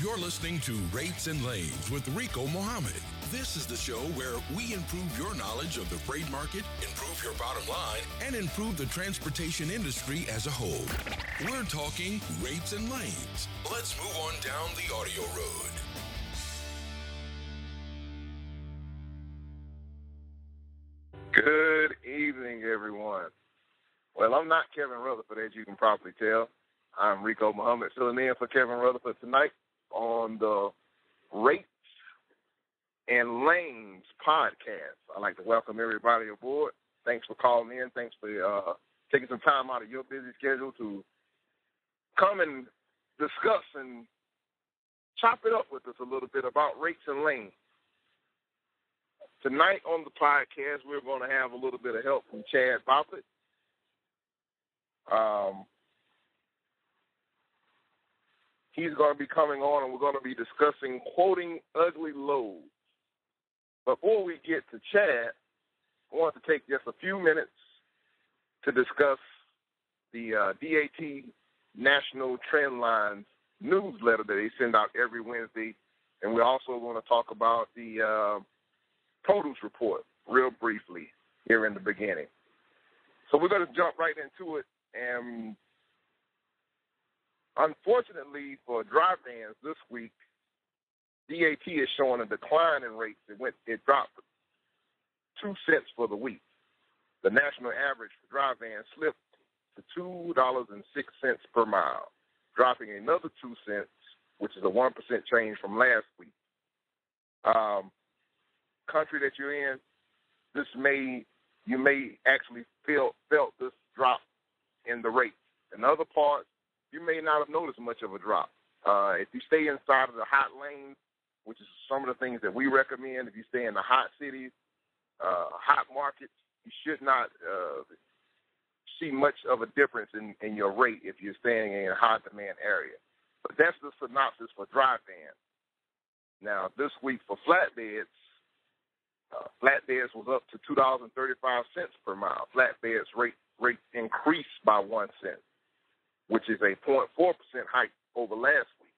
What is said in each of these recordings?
You're listening to Rates and Lanes with Rico Mohammed. This is the show where we improve your knowledge of the freight market, improve your bottom line, and improve the transportation industry as a whole. We're talking rates and lanes. Let's move on down the audio road. Good evening, everyone. Well, I'm not Kevin Rutherford, as you can probably tell. I'm Rico Muhammad filling in for Kevin Rutherford tonight on the Rates and Lanes podcast. I'd like to welcome everybody aboard. Thanks for calling in. Thanks for uh, taking some time out of your busy schedule to come and discuss and chop it up with us a little bit about rates and lanes. Tonight on the podcast, we're going to have a little bit of help from Chad Boblett. Um, he's going to be coming on and we're going to be discussing quoting ugly loads. Before we get to Chad, I want to take just a few minutes to discuss the uh, DAT National Trend Lines newsletter that they send out every Wednesday. And we're also going to talk about the uh, report real briefly here in the beginning. So we're going to jump right into it. And unfortunately for dry vans this week, DAT is showing a decline in rates. It went, it dropped two cents for the week. The national average for vans slipped to two dollars and six cents per mile, dropping another two cents, which is a one percent change from last week. Um, country that you're in, this may you may actually feel felt this drop in the rate. In other parts, you may not have noticed much of a drop. Uh, if you stay inside of the hot lanes, which is some of the things that we recommend, if you stay in the hot cities, uh, hot markets, you should not uh, see much of a difference in, in your rate if you're staying in a high demand area. But that's the synopsis for dry vans. Now, this week for flatbeds, uh, flatbeds was up to two dollars and thirty-five cents per mile. Flatbeds rate rate increased by one cent, which is a 0.4 percent hike over last week.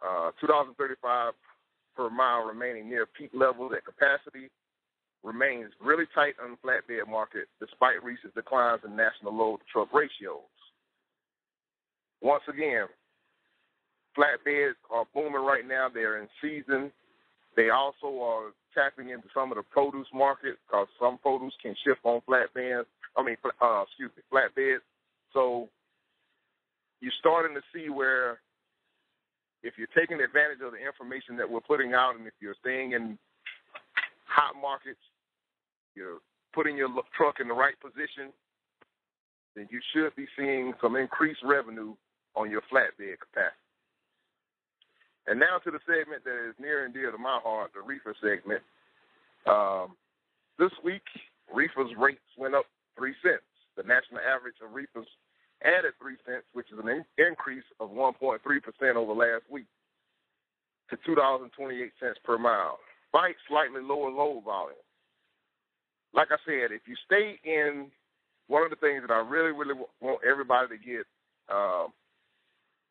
Uh, two dollars and thirty-five per mile remaining near peak levels at capacity remains really tight on the flatbed market despite recent declines in national load to truck ratios. Once again, flatbeds are booming right now. They're in season. They also are tapping into some of the produce market because some produce can ship on flatbeds. I mean, uh, excuse me, flatbeds. So you're starting to see where if you're taking advantage of the information that we're putting out, and if you're staying in hot markets, you're putting your truck in the right position, then you should be seeing some increased revenue on your flatbed capacity. And now to the segment that is near and dear to my heart, the reefer segment. Um, this week, reefers rates went up three cents. The national average of reefers added three cents, which is an in- increase of 1.3% over last week to $2.28 per mile. Bike slightly lower load volume. Like I said, if you stay in, one of the things that I really, really want everybody to get uh,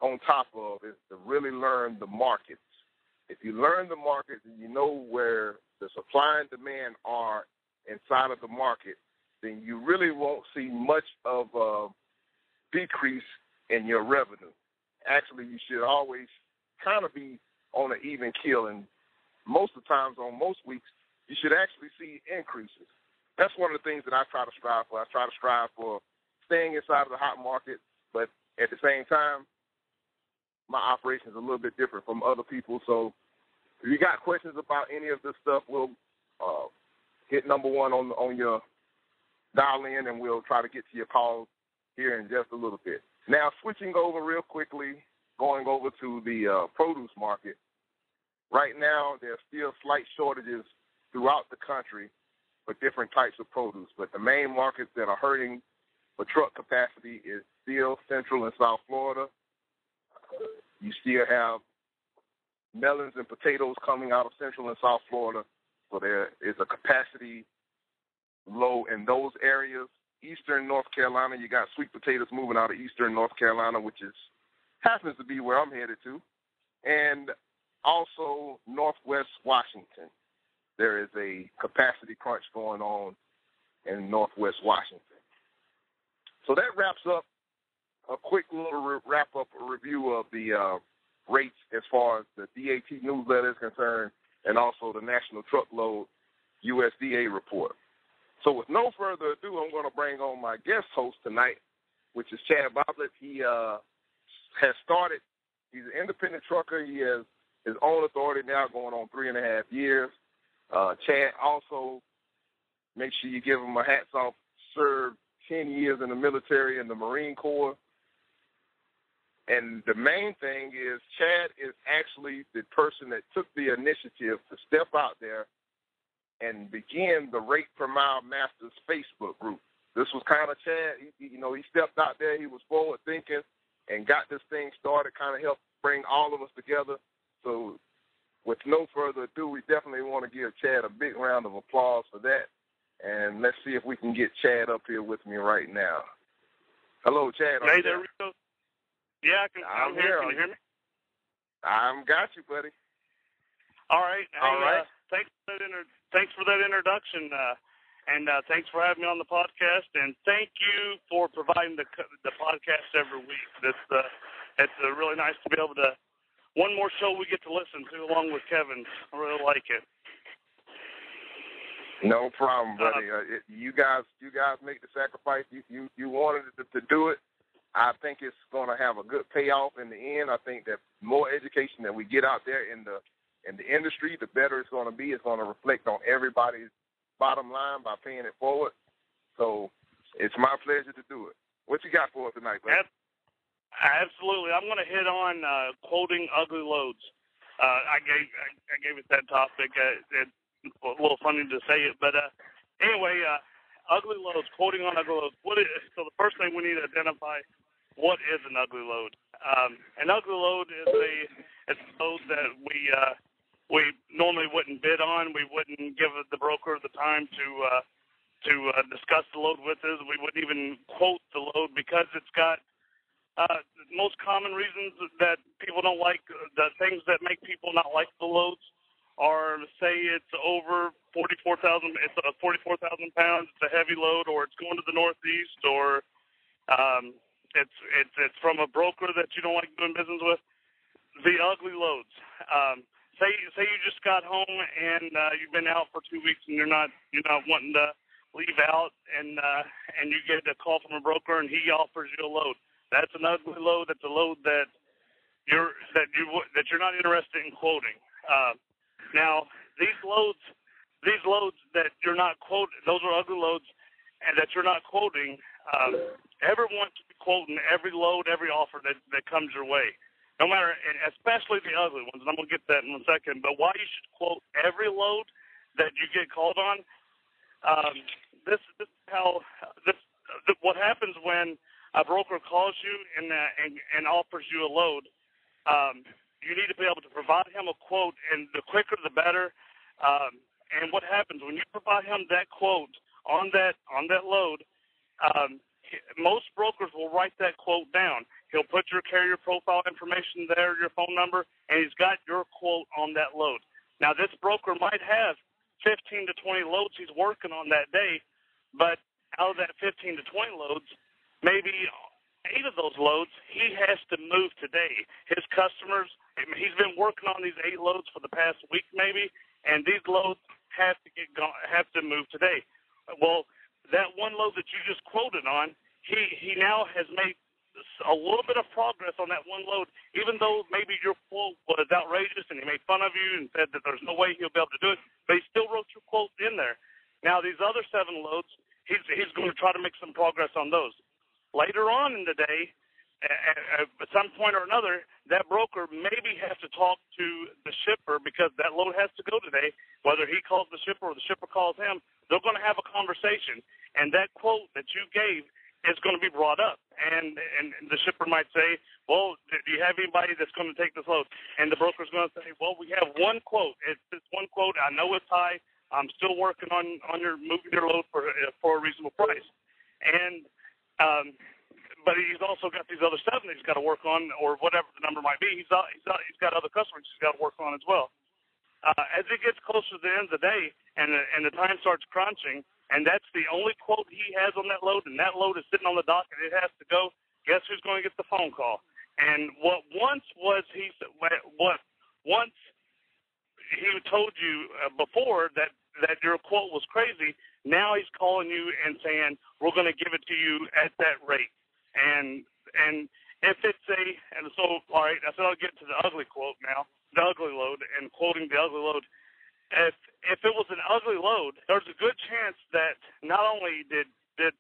on top of is to really learn the markets. If you learn the markets and you know where the supply and demand are inside of the market, then you really won't see much of a decrease in your revenue. Actually, you should always kind of be on an even keel, and most of the times, on most weeks, you should actually see increases. That's one of the things that I try to strive for. I try to strive for staying inside of the hot market, but at the same time, my operation is a little bit different from other people. So if you got questions about any of this stuff, we'll uh, hit number one on on your dial in, and we'll try to get to your calls here in just a little bit. Now, switching over real quickly, going over to the uh, produce market. Right now, there's still slight shortages throughout the country for different types of produce, but the main markets that are hurting for truck capacity is still Central and South Florida, you still have melons and potatoes coming out of Central and South Florida, so there is a capacity low in those areas. Eastern North Carolina, you got sweet potatoes moving out of Eastern North Carolina, which is happens to be where I'm headed to. and also Northwest Washington. There is a capacity crunch going on in Northwest Washington. So that wraps up a quick little wrap up review of the uh, rates as far as the DAT newsletter is concerned, and also the National Truckload USDA report. So, with no further ado, I'm going to bring on my guest host tonight, which is Chad Boblett. He uh, has started. He's an independent trucker. He has his own authority now, going on three and a half years. Uh, Chad also make sure you give him a hats off. Served ten years in the military and the Marine Corps. And the main thing is Chad is actually the person that took the initiative to step out there and begin the Rate Per Mile Masters Facebook group. This was kind of Chad. He, you know, he stepped out there. He was forward thinking and got this thing started. Kind of helped bring all of us together. So, with no further ado, we definitely want to give Chad a big round of applause for that. And let's see if we can get Chad up here with me right now. Hello, Chad. Hey there, Rico. Yeah, I can, I'm, I'm here. Can you hear me? I'm got you, buddy. All right. Hey, All right. Uh, thanks for that inter- thanks for that introduction, uh, and uh, thanks for having me on the podcast. And thank you for providing the the podcast every week. That's uh, it's uh, really nice to be able to one more show we get to listen to along with Kevin. I really like it. No problem, buddy. Uh, it, you guys, you guys make the sacrifice. You you, you wanted to, to do it. I think it's going to have a good payoff in the end. I think that more education that we get out there in the in the industry, the better it's going to be. It's going to reflect on everybody's bottom line by paying it forward. So it's my pleasure to do it. What you got for us tonight, buddy? Absolutely. I'm going to hit on uh, quoting ugly loads. Uh, I gave I, I gave it that topic. Uh, it's a little funny to say it, but uh, anyway, uh, ugly loads. Quoting on ugly loads. What is, so the first thing we need to identify what is an ugly load? Um, an ugly load is a it's a load that we uh, we normally wouldn't bid on. We wouldn't give the broker the time to uh, to uh, discuss the load with us. We wouldn't even quote the load because it's got uh, most common reasons that people don't like the things that make people not like the loads are say it's over 44,000 it's a 44,000 pounds it's a heavy load or it's going to the northeast or um, it's it's it's from a broker that you don't like doing business with. The ugly loads. Um, say say you just got home and uh, you've been out for two weeks and you're not you're not wanting to leave out and uh, and you get a call from a broker and he offers you a load. That's an ugly load. That's a load that you're that you that you're not interested in quoting. Uh, now these loads these loads that you're not quoting those are ugly loads and that you're not quoting. Um, everyone quoting every load, every offer that, that comes your way. No matter, especially the ugly ones, and I'm going to get that in a second, but why you should quote every load that you get called on. Um, this, this is how, this, uh, what happens when a broker calls you and, uh, and, and offers you a load. Um, you need to be able to provide him a quote, and the quicker the better. Um, and what happens when you provide him that quote on that on that load? Um, most brokers will write that quote down. He'll put your carrier profile information there, your phone number, and he's got your quote on that load. Now, this broker might have 15 to 20 loads he's working on that day, but out of that 15 to 20 loads, maybe eight of those loads he has to move today. His customers, he's been working on these eight loads for the past week, maybe, and these loads have to get gone, have to move today. Well, that one load that you just quoted on, he he now has made a little bit of progress on that one load, even though maybe your quote was outrageous and he made fun of you and said that there's no way he'll be able to do it, but he still wrote your quote in there. Now these other seven loads, he's he's going to try to make some progress on those. Later on in the day, at, at some point or another, that broker maybe has to talk to the shipper because that load has to go today. Whether he calls the shipper or the shipper calls him, they're going to have a conversation, and that quote that you gave is going to be brought up. And and the shipper might say, "Well, do you have anybody that's going to take this load?" And the broker's going to say, "Well, we have one quote. It's this one quote. I know it's high. I'm still working on on your moving your load for for a reasonable price." And um, but he's also got these other seven that he's got to work on, or whatever the number might be. He's uh, he's uh, he's got other customers he's got to work on as well. Uh, as it gets closer to the end of the day, and the, and the time starts crunching, and that's the only quote he has on that load, and that load is sitting on the dock, and it has to go. Guess who's going to get the phone call? And what once was he what once he told you uh, before that that your quote was crazy. Now he's calling you and saying we're going to give it to you at that rate. And and if it's a and so all right, I said I'll get to the ugly quote now, the ugly load, and quoting the ugly load. If if it was an ugly load, there's a good chance that not only did did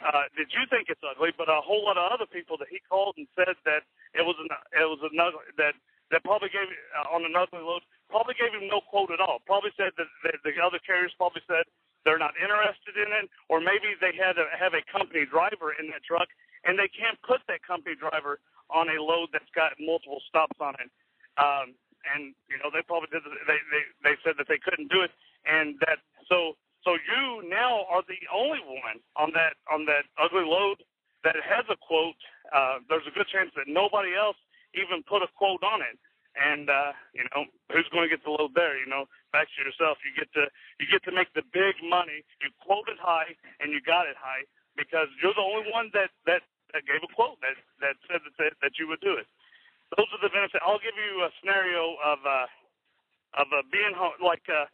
uh, did you think it's ugly, but a whole lot of other people that he called and said that it was an it was an ugly that that probably gave uh, on an ugly load probably gave him no quote at all. Probably said that, that the other carriers probably said they're not interested in it, or maybe they had to have a company driver in that truck and they can't put that company driver on a load that's got multiple stops on it. Um, and you know they probably did. They they they said that they couldn't do it, and that so so you now are the only one on that on that ugly load that has a quote. Uh, there's a good chance that nobody else even put a quote on it. And uh, you know who's going to get the load there? You know, back to yourself. You get to you get to make the big money. You quoted high and you got it high because you're the only one that that, that gave a quote that that said that that you would do it. Those are the benefits. I'll give you a scenario of uh, of uh, being home. Like uh,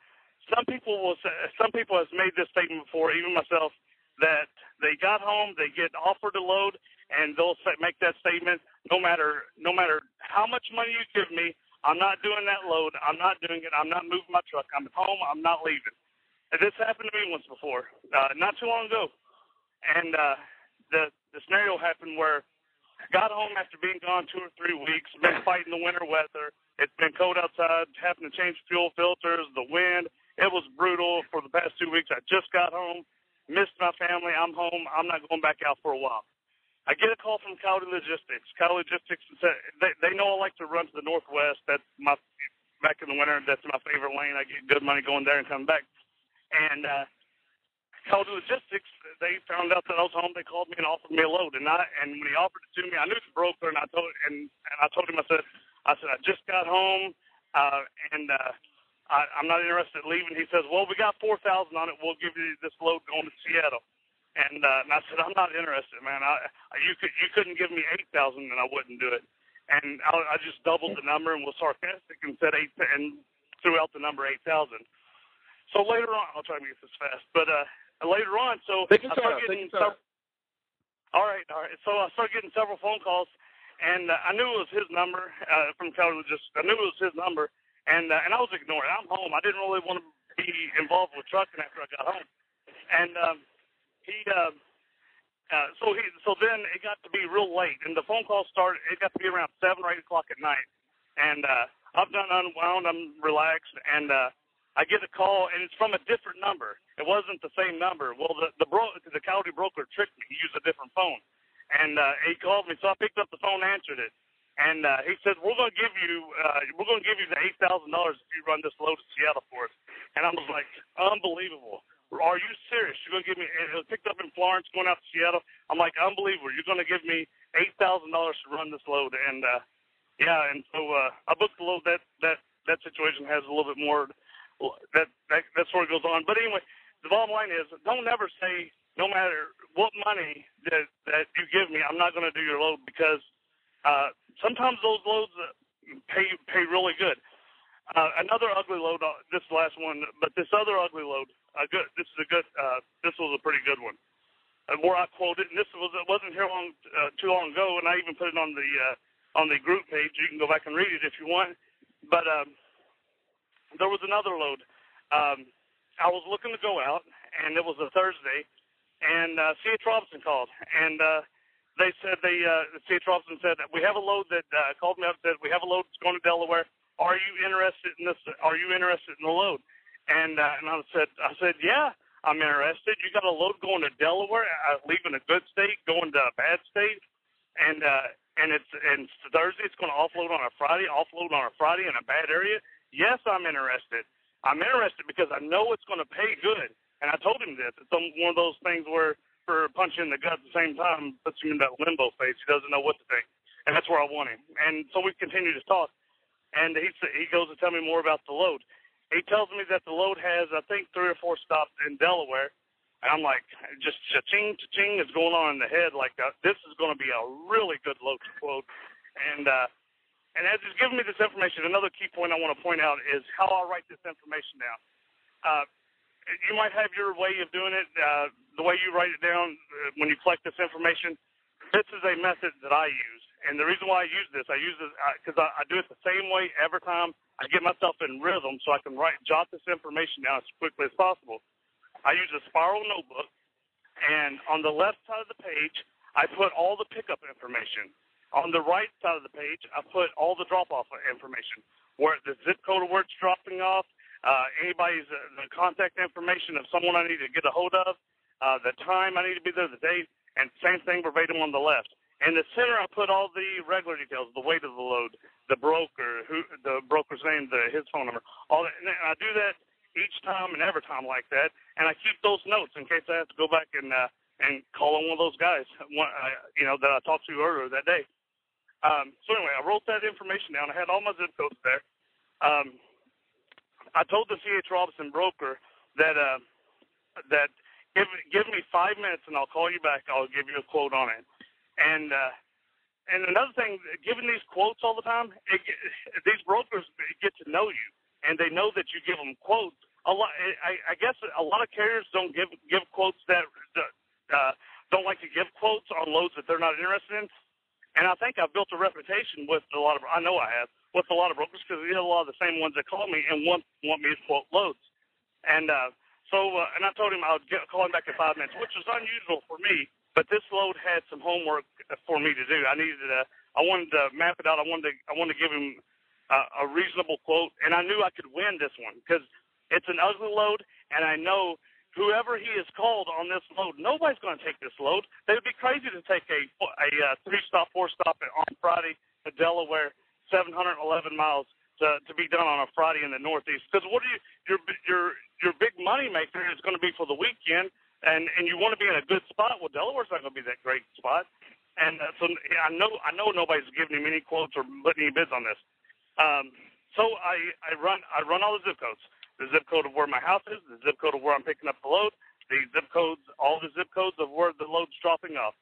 some people will say, some people has made this statement before, even myself, that they got home, they get offered a load, and they'll say, make that statement. No matter no matter how much money you give me, I'm not doing that load. I'm not doing it. I'm not moving my truck. I'm at home. I'm not leaving. And this happened to me once before, uh, not too long ago and uh, the the scenario happened where got home after being gone two or three weeks, been fighting the winter weather. It's been cold outside, having to change fuel filters, the wind. It was brutal for the past two weeks. I just got home, missed my family. I'm home. I'm not going back out for a while. I get a call from Coyote Logistics. Coyote Logistics said they they know I like to run to the northwest. That's my back in the winter. That's my favorite lane. I get good money going there and coming back. And uh, Coyote Logistics, they found out that I was home. They called me and offered me a load, and I and when he offered it to me, I knew the broker, and I told and and I told him, I said, I said I just got home, uh, and uh, I, I'm not interested in leaving. He says, well, we got four thousand on it. We'll give you this load going to Seattle. And, uh, and I said, I'm not interested, man. I, you could you couldn't give me eight thousand, and I wouldn't do it. And I, I just doubled the number and was sarcastic and said eight and threw out the number eight thousand. So later on, I'll try to get this fast, but uh, later on. So I started getting several, all right, all right. So I started getting several phone calls, and uh, I knew it was his number uh, from Kelly. Just I knew it was his number, and uh, and I was ignoring. it. I'm home. I didn't really want to be involved with trucking after I got home, and um, he. Uh, uh, so he, so then it got to be real late, and the phone call started. It got to be around seven or eight o'clock at night, and uh, I've done unwound. I'm relaxed, and uh, I get a call, and it's from a different number. It wasn't the same number. Well, the the, bro- the Coyote broker tricked me. He used a different phone, and uh, he called me. So I picked up the phone, answered it, and uh, he said, "We're going to give you, uh, we're going to give you the eight thousand dollars if you run this load to Seattle for us." And I was like, "Unbelievable." Are you serious? You're gonna give me? It was picked up in Florence, going out to Seattle. I'm like, unbelievable. You're gonna give me eight thousand dollars to run this load, and uh, yeah, and so uh, I booked the load. That that that situation has a little bit more that, that that sort of goes on. But anyway, the bottom line is, don't ever say, no matter what money that that you give me, I'm not going to do your load because uh, sometimes those loads uh, pay pay really good. Uh, another ugly load. Uh, this last one, but this other ugly load. Uh, good. This is a good. Uh, this was a pretty good one. Where I quoted, and this was it wasn't here long uh, too long ago, and I even put it on the uh, on the group page. You can go back and read it if you want. But um, there was another load. Um, I was looking to go out, and it was a Thursday, and uh, C.H. Robinson called, and uh, they said they uh, C.H. Robinson said we have a load that uh, called me up and said we have a load that's going to Delaware. Are you interested in this? Are you interested in the load? And uh, and I said I said yeah, I'm interested. You got a load going to Delaware, uh, leaving a good state, going to a bad state, and uh, and it's and it's Thursday. It's going to offload on a Friday, offload on a Friday in a bad area. Yes, I'm interested. I'm interested because I know it's going to pay good. And I told him this. It's one of those things where or punch you in the gut at the same time puts him in that limbo phase. He doesn't know what to think, and that's where I want him. And so we continue to talk, and he he goes to tell me more about the load. He tells me that the load has, I think, three or four stops in Delaware. And I'm like, just cha-ching, cha-ching is going on in the head. Like, uh, this is going to be a really good load to quote. And uh, and as he's giving me this information, another key point I want to point out is how I write this information down. Uh, you might have your way of doing it, uh, the way you write it down uh, when you collect this information. This is a method that I use, and the reason why I use this, I use this because uh, I, I do it the same way every time. I get myself in rhythm so I can write, jot this information down as quickly as possible. I use a spiral notebook, and on the left side of the page, I put all the pickup information. On the right side of the page, I put all the drop-off information, where the zip code of where it's dropping off, uh, anybody's uh, the contact information of someone I need to get a hold of, uh, the time I need to be there, the date, and same thing verbatim on the left. In the center, I put all the regular details, the weight of the load, the broker, who the broker's name, the his phone number, all that. And I do that each time and every time like that, and I keep those notes in case I have to go back and uh, and call on one of those guys, one, uh, you know, that I talked to earlier that day. Um, so anyway, I wrote that information down. I had all my zip codes there. Um, I told the C.H. Robinson broker that uh, that give give me five minutes and I'll call you back. I'll give you a quote on it. And uh, and another thing, giving these quotes all the time, it, these brokers get to know you and they know that you give them quotes. A lot, I, I guess, a lot of carriers don't give give quotes that uh, don't like to give quotes on loads that they're not interested in. And I think I've built a reputation with a lot of, I know I have, with a lot of brokers because we have a lot of the same ones that call me and want want me to quote loads. And uh, so, uh, and I told him I would get, call him back in five minutes, which was unusual for me. But this load had some homework for me to do. I needed to, I wanted to map it out. I wanted to, I wanted to give him uh, a reasonable quote, and I knew I could win this one because it's an ugly load, and I know whoever he is called on this load, nobody's going to take this load. They would be crazy to take a a uh, three stop, four stop on Friday to Delaware, 711 miles to to be done on a Friday in the Northeast. Because what are you your your your big money maker is going to be for the weekend, and and you want to be in a good spot. Well, Delaware's not going to be that great spot. And uh, so I know I know nobody's giving him any quotes or putting any bids on this. Um, so I I run I run all the zip codes the zip code of where my house is, the zip code of where I'm picking up the load, the zip codes, all the zip codes of where the load's dropping off.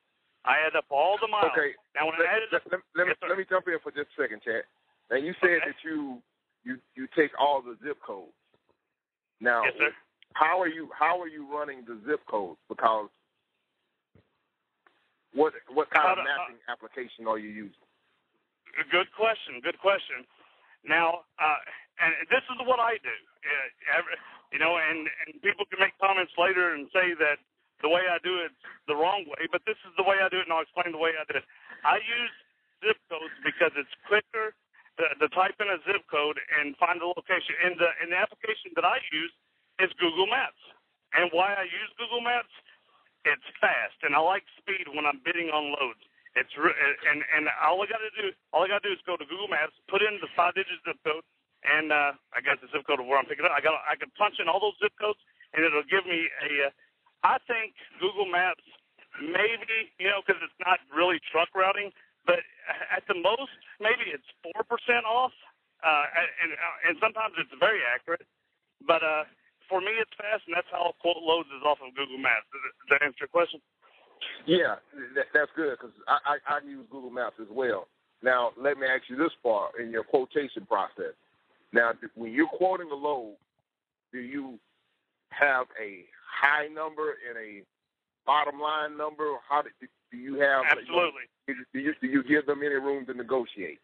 I add up all the miles. Okay. Now when let, I added let, let, let, yes, me, let me jump in for just a second, Chad. Now you said okay. that you you you take all the zip codes. Now, yes, how are you how are you running the zip codes? Because what what kind of mapping uh, application are you using? Good question. Good question. Now, uh, and this is what I do. Uh, you know, and and people can make comments later and say that the way I do it the wrong way, but this is the way I do it, and I'll explain the way I do it. I use zip codes because it's quicker to, to type in a zip code and find the location. And the and the application that I use is Google Maps. And why I use Google Maps, it's fast, and I like speed when I'm bidding on loads. It's and and all I got to do, all I got to do is go to Google Maps, put in the five-digit zip code, and uh, I got the zip code of where I'm picking up. I got I can punch in all those zip codes, and it'll give me a. Uh, I think Google Maps maybe you know because it's not really truck routing, but at the most maybe it's four percent off, uh, and and sometimes it's very accurate. But uh, for me, it's fast, and that's how quote loads is off of Google Maps. Does that answer your question? Yeah, that, that's good because I, I, I use Google Maps as well. Now, let me ask you this part in your quotation process. Now, when you're quoting a load, do you have a high number and a bottom line number? How do, do you have? Absolutely. Do you, do you give them any room to negotiate?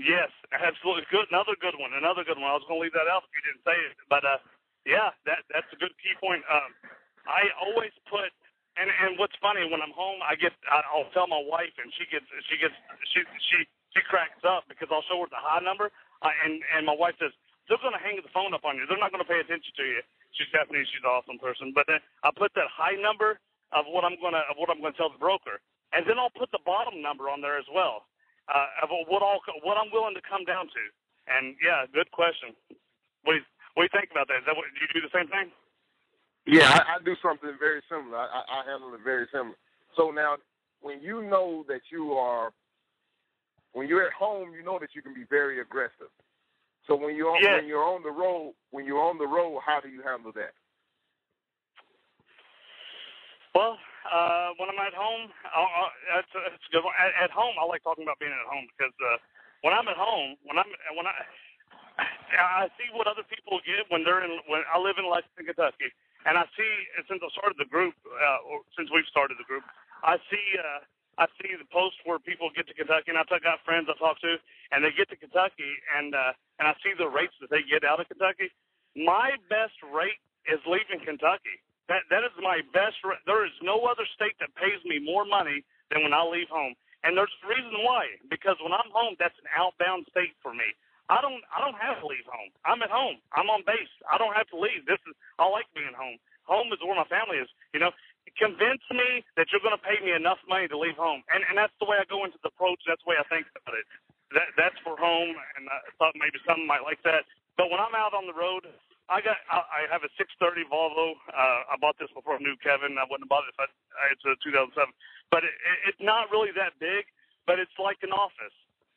Yes, absolutely. Good. Another good one. Another good one. I was going to leave that out if you didn't say it, but uh, yeah, that that's a good key point. Um, I always put and and what's funny when I'm home, I get I'll tell my wife, and she gets she gets she she she cracks up because I'll show her the high number, and and my wife says they're going to hang the phone up on you. They're not going to pay attention to you. She's Japanese. She's an awesome person. But then I put that high number of what I'm going to of what I'm going to tell the broker, and then I'll put the bottom number on there as well uh, of what all what I'm willing to come down to. And yeah, good question. What do you, what do you think about that? Is that what do you do the same thing? Yeah, I, I do something very similar. I, I handle it very similar. So now, when you know that you are, when you're at home, you know that you can be very aggressive. So when you're on, Yeah. when you're on the road, when you're on the road, how do you handle that? Well, uh, when I'm at home, I'll, I'll, that's, a, that's a good one. At, at home, I like talking about being at home because uh, when I'm at home, when I'm when I I see what other people get when they're in. When I live in Lexington, Kentucky, and I see and since I started the group, uh, or since we've started the group, I see uh, I see the posts where people get to Kentucky, and I've got friends I talk to, and they get to Kentucky, and uh, and I see the rates that they get out of Kentucky. My best rate is leaving Kentucky. That that is my best. Ra- there is no other state that pays me more money than when I leave home, and there's a reason why. Because when I'm home, that's an outbound state for me. I don't I don't have to leave home. I'm at home. I'm on base. I don't have to leave. This is I like being home. Home is where my family is. You know, convince me that you're going to pay me enough money to leave home, and and that's the way I go into the approach. That's the way I think about it. That that's for home, and I thought maybe some might like that. But when I'm out on the road, I got I, I have a 630 Volvo. Uh, I bought this before I knew Kevin. I wouldn't have bought it if I, it's a 2007. But it, it, it's not really that big. But it's like an office.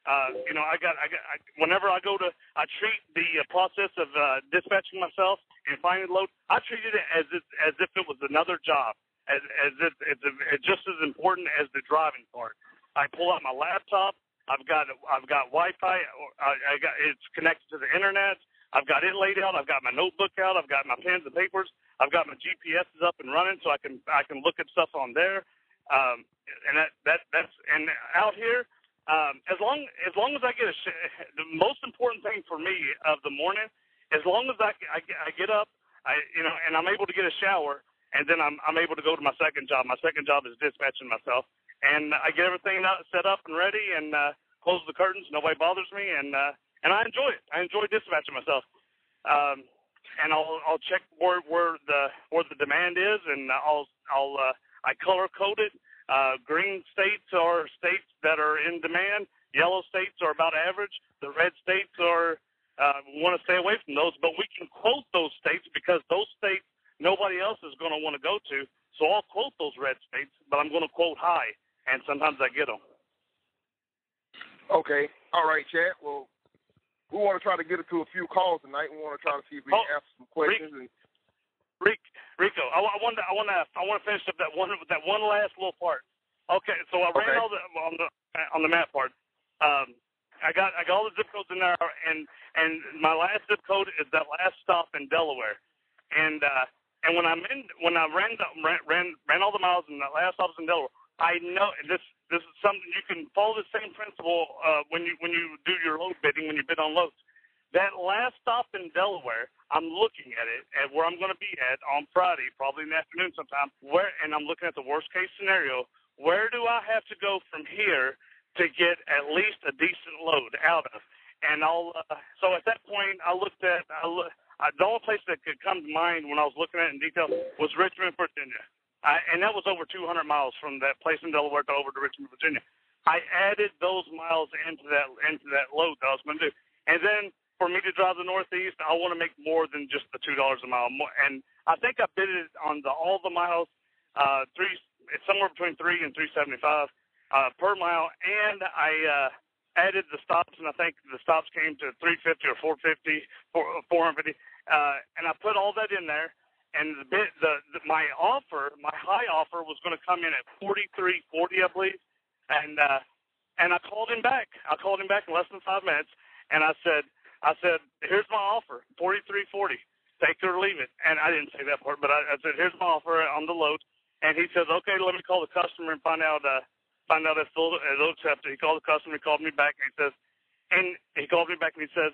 Uh, you know, I got I got I, whenever I go to I treat the uh, process of uh, dispatching myself and finding load. I treated it as if, as if it was another job, as as if it's, it's just as important as the driving part. I pull out my laptop. I've got I've got Wi-Fi. I, I got it's connected to the internet. I've got it laid out. I've got my notebook out. I've got my pens and papers. I've got my GPS is up and running, so I can I can look at stuff on there. Um, and that that that's and out here, um, as long as long as I get a sh- the most important thing for me of the morning, as long as I I, I get up, I you know, and I'm able to get a shower, and then I'm I'm able to go to my second job. My second job is dispatching myself, and I get everything set up and ready, and uh, close the curtains. Nobody bothers me, and uh, and I enjoy it. I enjoy dispatching myself. Um, and I'll I'll check where where the where the demand is, and I'll I'll uh, I color code it. Uh, green states are states that are in demand. Yellow states are about average. The red states are uh, want to stay away from those, but we can quote those states because those states nobody else is going to want to go to. So I'll quote those red states, but I'm going to quote high, and sometimes I get them. Okay. All right, Chad. Well, we want to try to get it to a few calls tonight. We want to try to see if we can Oh, answer some questions. And, Rick, Rico, I, I want to, I want to, I want to finish up that one, that one last little part. Okay, so I ran Okay. all the on the on the map part. Um, I got, I got all the zip codes in there, and and my last zip code is that last stop in Delaware, and uh, and when I'm in, when I ran, the, ran, ran, all the miles, and that last is in Delaware, I know this, this is something you can follow the same principle uh, when you when you do your load bidding when you bid on loads. That last stop in Delaware, I'm looking at it at where I'm going to be at on Friday, probably in the afternoon sometime. Where and I'm looking at the worst case scenario. Where do I have to go from here to get at least a decent load out of? And I'll uh, so at that point, I looked at I look, uh, the only place that could come to mind when I was looking at it in detail was Richmond, Virginia, I, and that was over 200 miles from that place in Delaware to over to Richmond, Virginia. I added those miles into that into that load that I was going to do, and then for me to drive the Northeast, I want to make more than just the two dollars a mile. More, and I think I bid it on the all the miles, uh, three. It's somewhere between three and three seventy five uh, per mile, and I uh, added the stops, and I think the stops came to three fifty or four fifty, four four hundred fifty, uh, and I put all that in there. And the bid, the, the my offer, my high offer was going to come in at forty three forty, I believe, and uh, and I called him back. I called him back in less than five minutes, and I said, I said, here's my offer, forty three forty. Take it or leave it. And I didn't say that part, but I, I said, here's my offer on the load. And he says, okay, let me call the customer and find out uh, find out if they'll, they'll accept it. He called the customer, he called me back, and he says, and he called me back and he says,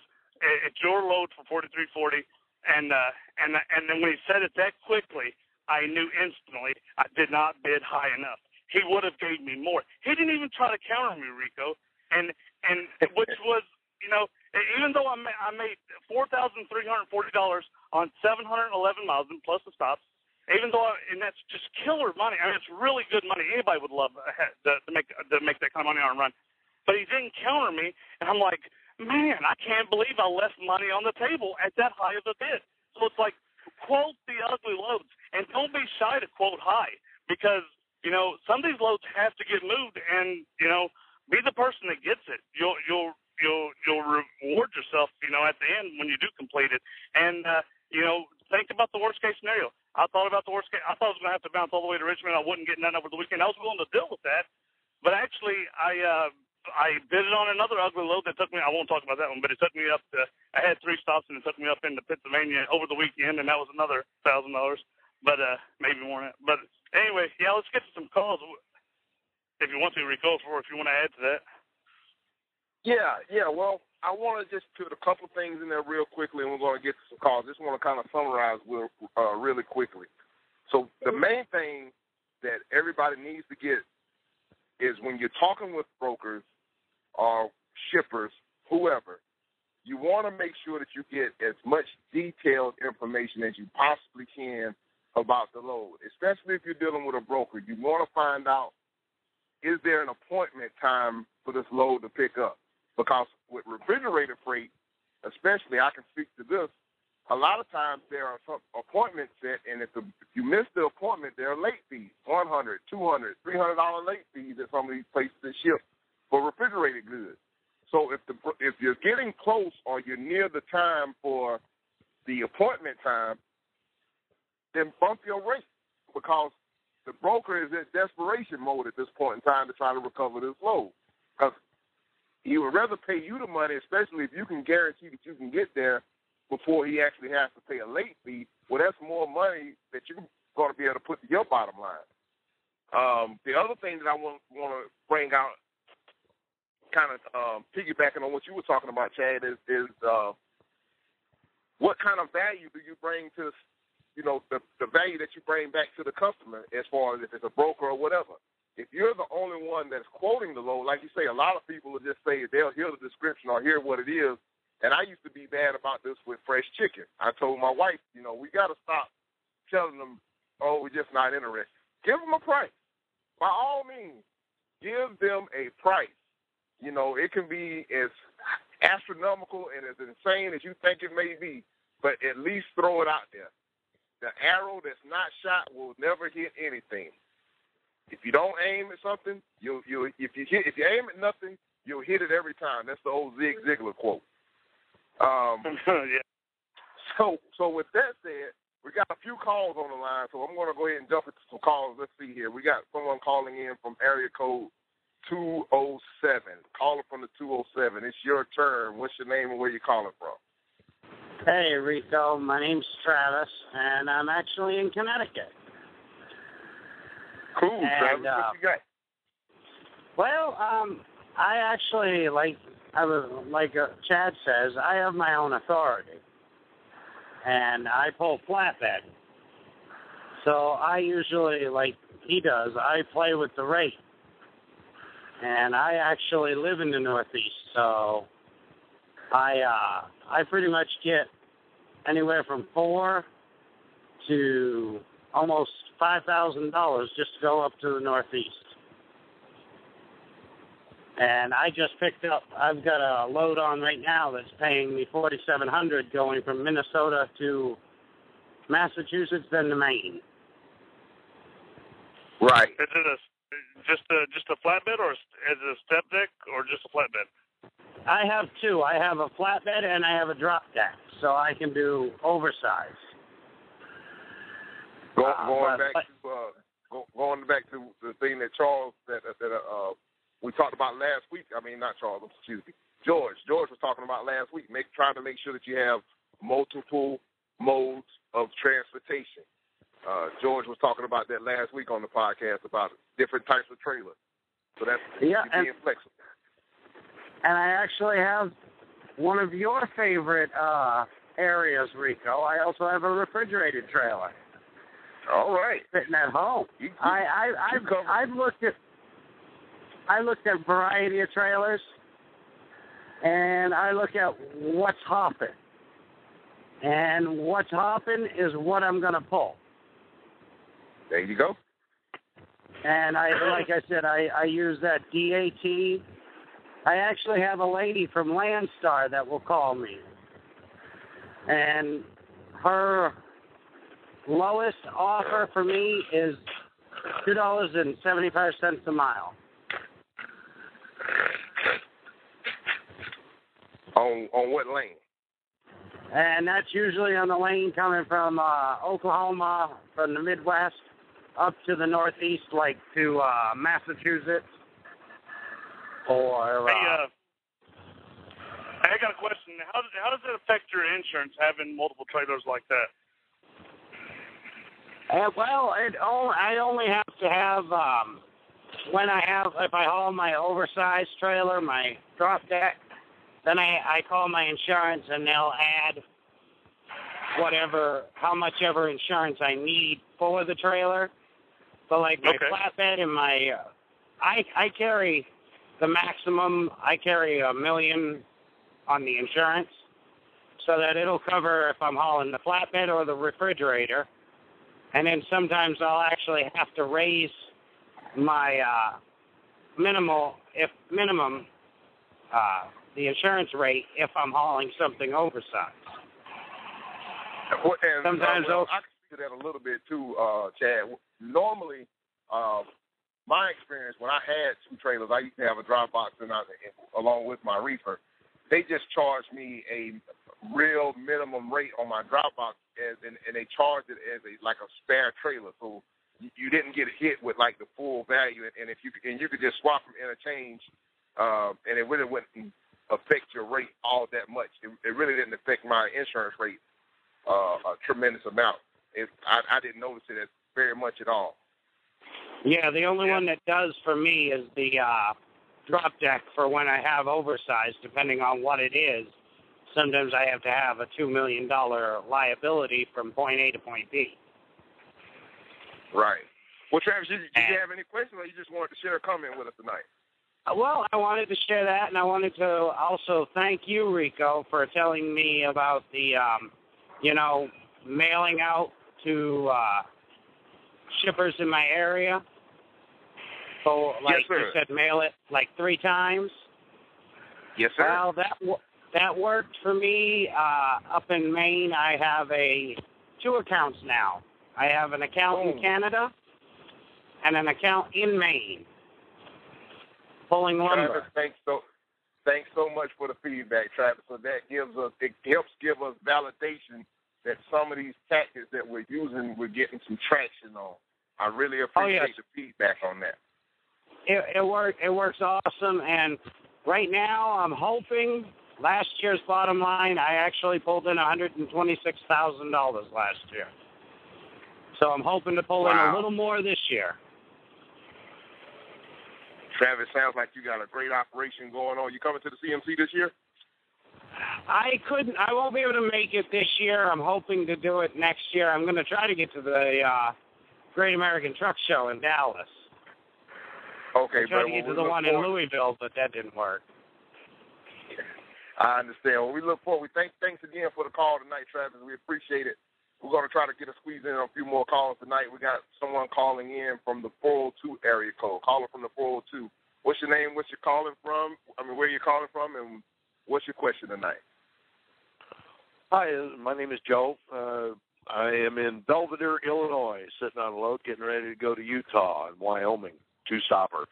it's your load for forty three forty. And uh, and and then when he said it that quickly, I knew instantly I did not bid high enough. He would have gave me more. He didn't even try to counter me, Rico, and and which was you know even though I made, I made four thousand three hundred forty dollars on seven hundred eleven miles and plus the stops. Even though, I, and that's just killer money. I mean, it's really good money. Anybody would love uh, to, to make to make that kind of money on a run. But he didn't counter me, and I'm like, man, I can't believe I left money on the table at that high of a bid. So it's like, quote the ugly loads. and don't be shy to quote high because you know some of these loads have to get moved, and you know be the person that gets it. You'll you'll you'll you'll reward yourself, you know, at the end when you do complete it. And uh, you know, think about the worst case scenario. I thought about the worst case. I thought I was going to have to bounce all the way to Richmond. I wouldn't get none over the weekend. I was willing to deal with that, but actually, I uh, I bid it on another ugly load that took me. I won't talk about that one, but it took me up to. I had three stops and it took me up into Pennsylvania over the weekend, and that was another thousand dollars, but uh, maybe more. But anyway, yeah, let's get to some calls. If you want to, Rico, or if you want to add to that. Yeah, yeah. Well, I want to just put a couple things in there real quickly, and we're going to get to some calls. Just want to kind of summarize real, uh, really quickly. So the main thing that everybody needs to get is when you're talking with brokers or shippers, whoever, you want to make sure that you get as much detailed information as you possibly can about the load, especially if you're dealing with a broker. You want to find out is there an appointment time for this load to pick up? Because with refrigerated freight, especially, I can speak to this. A lot of times there are some appointments set, and if, the, if you miss the appointment, there are late fees, one hundred, two hundred, three hundred dollar late fees at some of these places that ship for refrigerated goods. So if the if you're getting close or you're near the time for the appointment time, then bump your rate because the broker is in desperation mode at this point in time to try to recover this load. Because he would rather pay you the money, especially if you can guarantee that you can get there before he actually has to pay a late fee. Well, that's more money that you're going to be able to put to your bottom line. Um, the other thing that I want, want to bring out, kind of um, piggybacking on what you were talking about, Chad, is, is uh, what kind of value do you bring to, you know, the, the value that you bring back to the customer as far as if it's a broker or whatever if you're the only one that's quoting the load, like you say, a lot of people will just say they'll hear the description or hear what it is. And I used to be bad about this with fresh chicken. I told my wife, you know, we got to stop telling them, oh, we're just not interested. Give them a price. By all means, give them a price. You know, it can be as astronomical and as insane as you think it may be, but at least throw it out there. The arrow that's not shot will never hit anything. If you don't aim at something, you you if you hit if you aim at nothing, you'll hit it every time. That's the old Zig Ziglar quote. Um, yeah. So so with that said, we got a few calls on the line, so I'm going to go ahead and jump into some calls. Let's see here. We got someone calling in from area code 207. Calling from the 207. It's your turn. What's your name and where you calling from? Hey, Rico. My name's Travis, and I'm actually in Connecticut. Cool, And, Travis. uh, what you got? Well, um, I actually like I was like uh, Chad says, I have my own authority, and I pull flatbed. So I usually like he does. I play with the rate, and I actually live in the Northeast, so I uh, I pretty much get anywhere from four to almost five thousand dollars just to go up to the Northeast. And I just picked up. I've got a load on right now that's paying me forty seven hundred going from Minnesota to Massachusetts then to Maine. Right. Is it a just a just a flatbed, or is it a step deck, or just a flatbed? I have two. I have a flatbed and I have a drop deck, so I can do oversized. Go, Uh, going but- back to uh, go, going back to the thing that Charles that that uh, we talked about last week. I mean, not Charles. Excuse me, George. George was talking about last week. Make trying to make sure that you have multiple modes of transportation. Uh, George was talking about that last week on the podcast about different types of trailers. So that's Yeah, and- being flexible. And I actually have one of your favorite uh, areas, Rico. I also have a refrigerated trailer All right. sitting at home. You, you, I, I I've covered- I've looked at I looked at variety of trailers, and I look at what's hopping, and what's hopping is what I'm going to pull. There you go. And I, like I said, I, I use that DAT. I actually have a lady from Landstar that will call me. And her lowest offer for me is two dollars and seventy five cents a mile. On on what lane? And that's usually on the lane coming from uh, Oklahoma, from the Midwest, up to the Northeast, like to uh, Massachusetts. Or uh, Hey, uh, I got a question. How does how does it affect your insurance having multiple trailers like that? Uh, well, it all, I only have to have um, when I have if I haul my oversized trailer, my drop deck, then I I call my insurance and they'll add whatever how much ever insurance I need for the trailer. But like my Okay. flatbed and my uh, I I carry the maximum I carry a million on the insurance so that it'll cover if I'm hauling the flatbed or the refrigerator and then sometimes I'll actually have to raise my uh, minimal, if minimum, uh, the insurance rate if I'm hauling something oversized. Well, and, Sometimes uh, well, I can speak to that a little bit too, uh, Chad. Normally, uh, my experience when I had two trailers, I used to have a drop box and I, along with my reefer. They just charged me a real minimum rate on my drop box, as, and, and they charged it as a like a spare trailer, so you, didn't get hit with like the full value. And, if you and you could just swap them interchange, uh, and it really wouldn't affect your rate all that much. It, it really didn't affect my insurance rate uh, a tremendous amount. It, I, I didn't notice it as very much at all. Yeah, the only Yeah. one that does for me is the uh, drop deck for when I have oversized, depending on what it is. Sometimes I have to have a $2 million liability from point A to point B. Right. Well, Travis, did, did you have any questions, or you just wanted to share a comment with us tonight? Uh, Well, I wanted to share that, and I wanted to also thank you, Rico, for telling me about the, um, you know, mailing out to uh, shippers in my area. So, like sir. you said, mail it like three times. Yes, sir. Well, that that worked for me. Uh, up in Maine, I have a two accounts now. I have an account Oh. in Canada and an account in Maine. Pulling lumber. Travis, thanks so, thanks so much for the feedback, Travis. So that gives us, it helps give us validation that some of these tactics that we're using, we're getting some traction on. I really oh, appreciate Oh, yes. the feedback on that. It, it it works awesome and right now I'm hoping last year's bottom line I actually pulled in hundred and twenty six thousand dollars last year. So I'm hoping to pull in a little more this year. Travis, sounds like you got a great operation going on. You coming to the CMC this year? I couldn't I won't be able to make it this year. I'm hoping to do it next year. I'm gonna try to get to the uh Great American Truck Show in Dallas. Okay, I tried but to get to the one in Louisville, but that didn't work. I understand. Well, we look forward. We thank thanks again for the call tonight, Travis. We appreciate it. We're going to try to get a squeeze in on a few more calls tonight. We got someone calling in from the 402 area code. Caller from the 402. What's your name? What's you calling from? I mean, where are you calling from, and what's your question tonight? Hi, uh, my name is Joe. Uh, I am in Belvidere, Illinois, sitting on a load, getting ready to go to Utah and Wyoming, two stopper.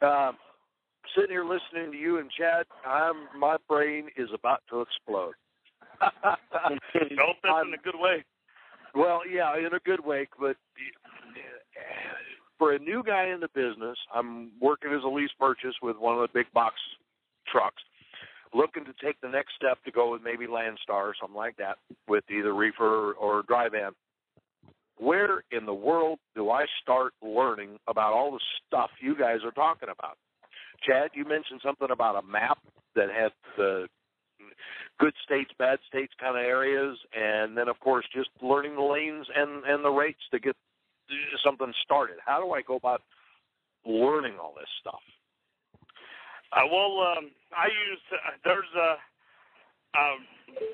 Uh, sitting here listening to you and Chad, I'm my brain is about to explode. Nope, that's I'm- in a good way. Well, yeah, in a good way, but for a new guy in the business, I'm working as a lease purchase with one of the big box trucks, looking to take the next step to go with maybe Landstar or something like that with either reefer or dry van. Where in the world do I start learning about all the stuff you guys are talking about? Chad, you mentioned something about a map that had the good states, bad states kind of areas, and then of course just learning the lanes and and the rates to get something started. How do I go about learning all this stuff? Uh, well, um, I use uh, there's a um,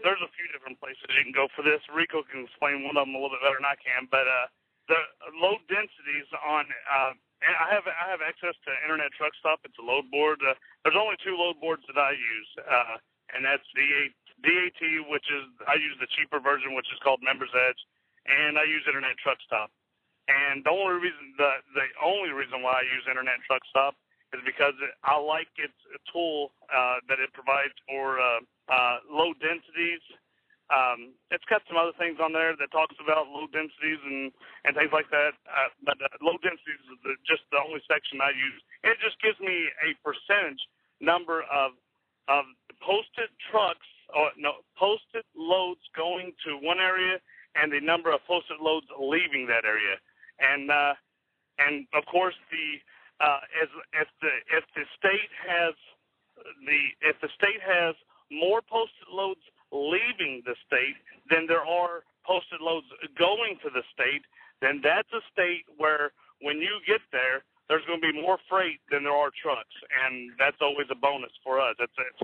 there's a few different places you can go for this. Rico can explain one of them a little bit better than I can, but uh, the load densities on uh, and I have I have access to Internet Truck Stop. It's a load board. Uh, there's only two load boards that I use, uh, and that's DA, DAT, which is I use the cheaper version, which is called Members Edge, and I use Internet Truck Stop. And the only reason the the only reason why I use Internet Truck Stop is because I like its a tool uh, that it provides for uh, uh, load densities. Um, it's got some other things on there that talks about load densities and, and things like that. Uh, but uh, load densities is the, just the only section I use. It just gives me a percentage number of of posted trucks or no posted loads going to one area and the number of posted loads leaving that area. And uh, and of course the uh, as if the if the state has the if the state has more posted loads leaving the state than there are posted loads going to the state, then that's a state where when you get there, there's going to be more freight than there are trucks, and that's always a bonus for us. It's, it's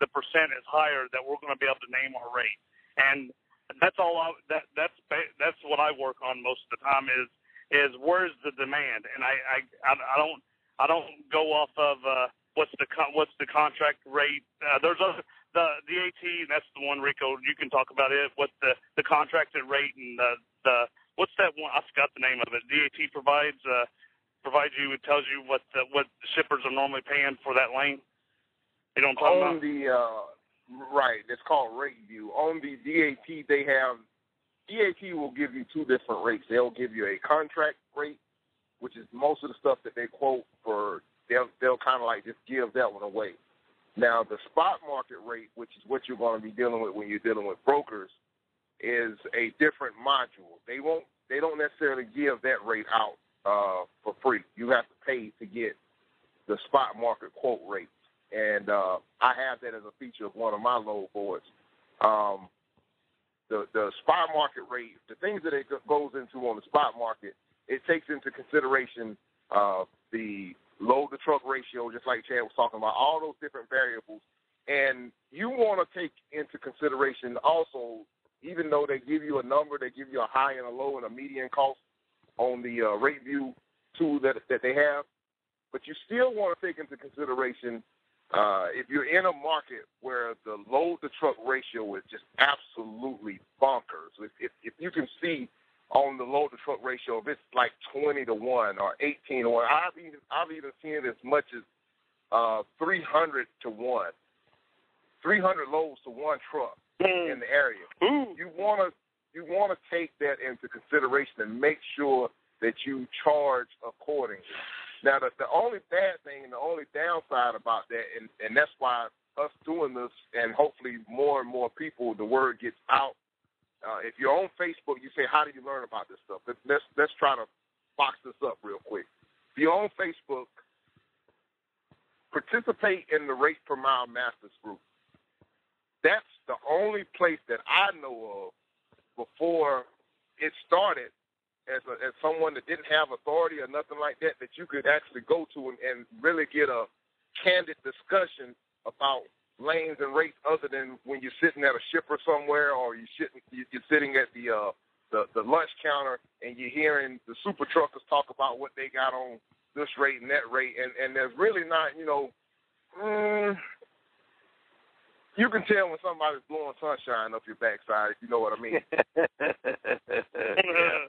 the percent is higher that we're going to be able to name our rate, and that's all. I, that that's that's what I work on most of the time is is where's the demand, and I I I don't I don't go off of uh, what's the what's the contract rate. Uh, there's other the DAT, that's the one Rico. You can talk about it. What's the the contracted rate and the the what's that one? I forgot the name of it. DAT provides uh, provides you it tells you what the, what the shippers are normally paying for that lane. You know what I'm talking on about? the uh, right, it's called rate view. On the DAT, they have DAT will give you two different rates. They'll give you a contract rate, which is most of the stuff that they quote for. They'll they'll kind of like just give that one away. Now the spot market rate, which is what you're going to be dealing with when you're dealing with brokers, is a different module. They won't. They don't necessarily give that rate out uh, for free. You have to pay to get the spot market quote rate, and uh, I have that as a feature of one of my load boards. Um, the the spot market rate, the things that it goes into on the spot market, it takes into consideration uh, the load to truck ratio, just like Chad was talking about, all those different variables. And you want to take into consideration also, even though they give you a number, they give you a high and a low and a median cost on the uh, rate view tool that that they have, but you still want to take into consideration uh, if you're in a market where the load to truck ratio is just absolutely bonkers. If, if, if you can see on the load to truck ratio, if it's like 20 to one or 18 to one, I've even I've even seen it as much as uh, 300 to one, 300 loads to one truck Mm. in the area. Ooh. You want to you want to take that into consideration and make sure that you charge accordingly. Now, the, the only bad thing and the only downside about that, and, and that's why us doing this, and hopefully more and more people, the word gets out. Uh, if you're on Facebook, you say, "How do you learn about this stuff?" Let's let's, try to box this up real quick. If you're on Facebook, participate in the Rate per Mile Masters group. That's the only place that I know of before it started as a, as someone that didn't have authority or nothing like that that you could actually go to and, and really get a candid discussion about lanes and rates other than when you're sitting at a shipper somewhere or you sitting you're sitting at the uh the, the lunch counter and you're hearing the super truckers talk about what they got on this rate and that rate and and there's really not you know mm, you can tell when somebody's blowing sunshine up your backside if you know what I mean. Uh,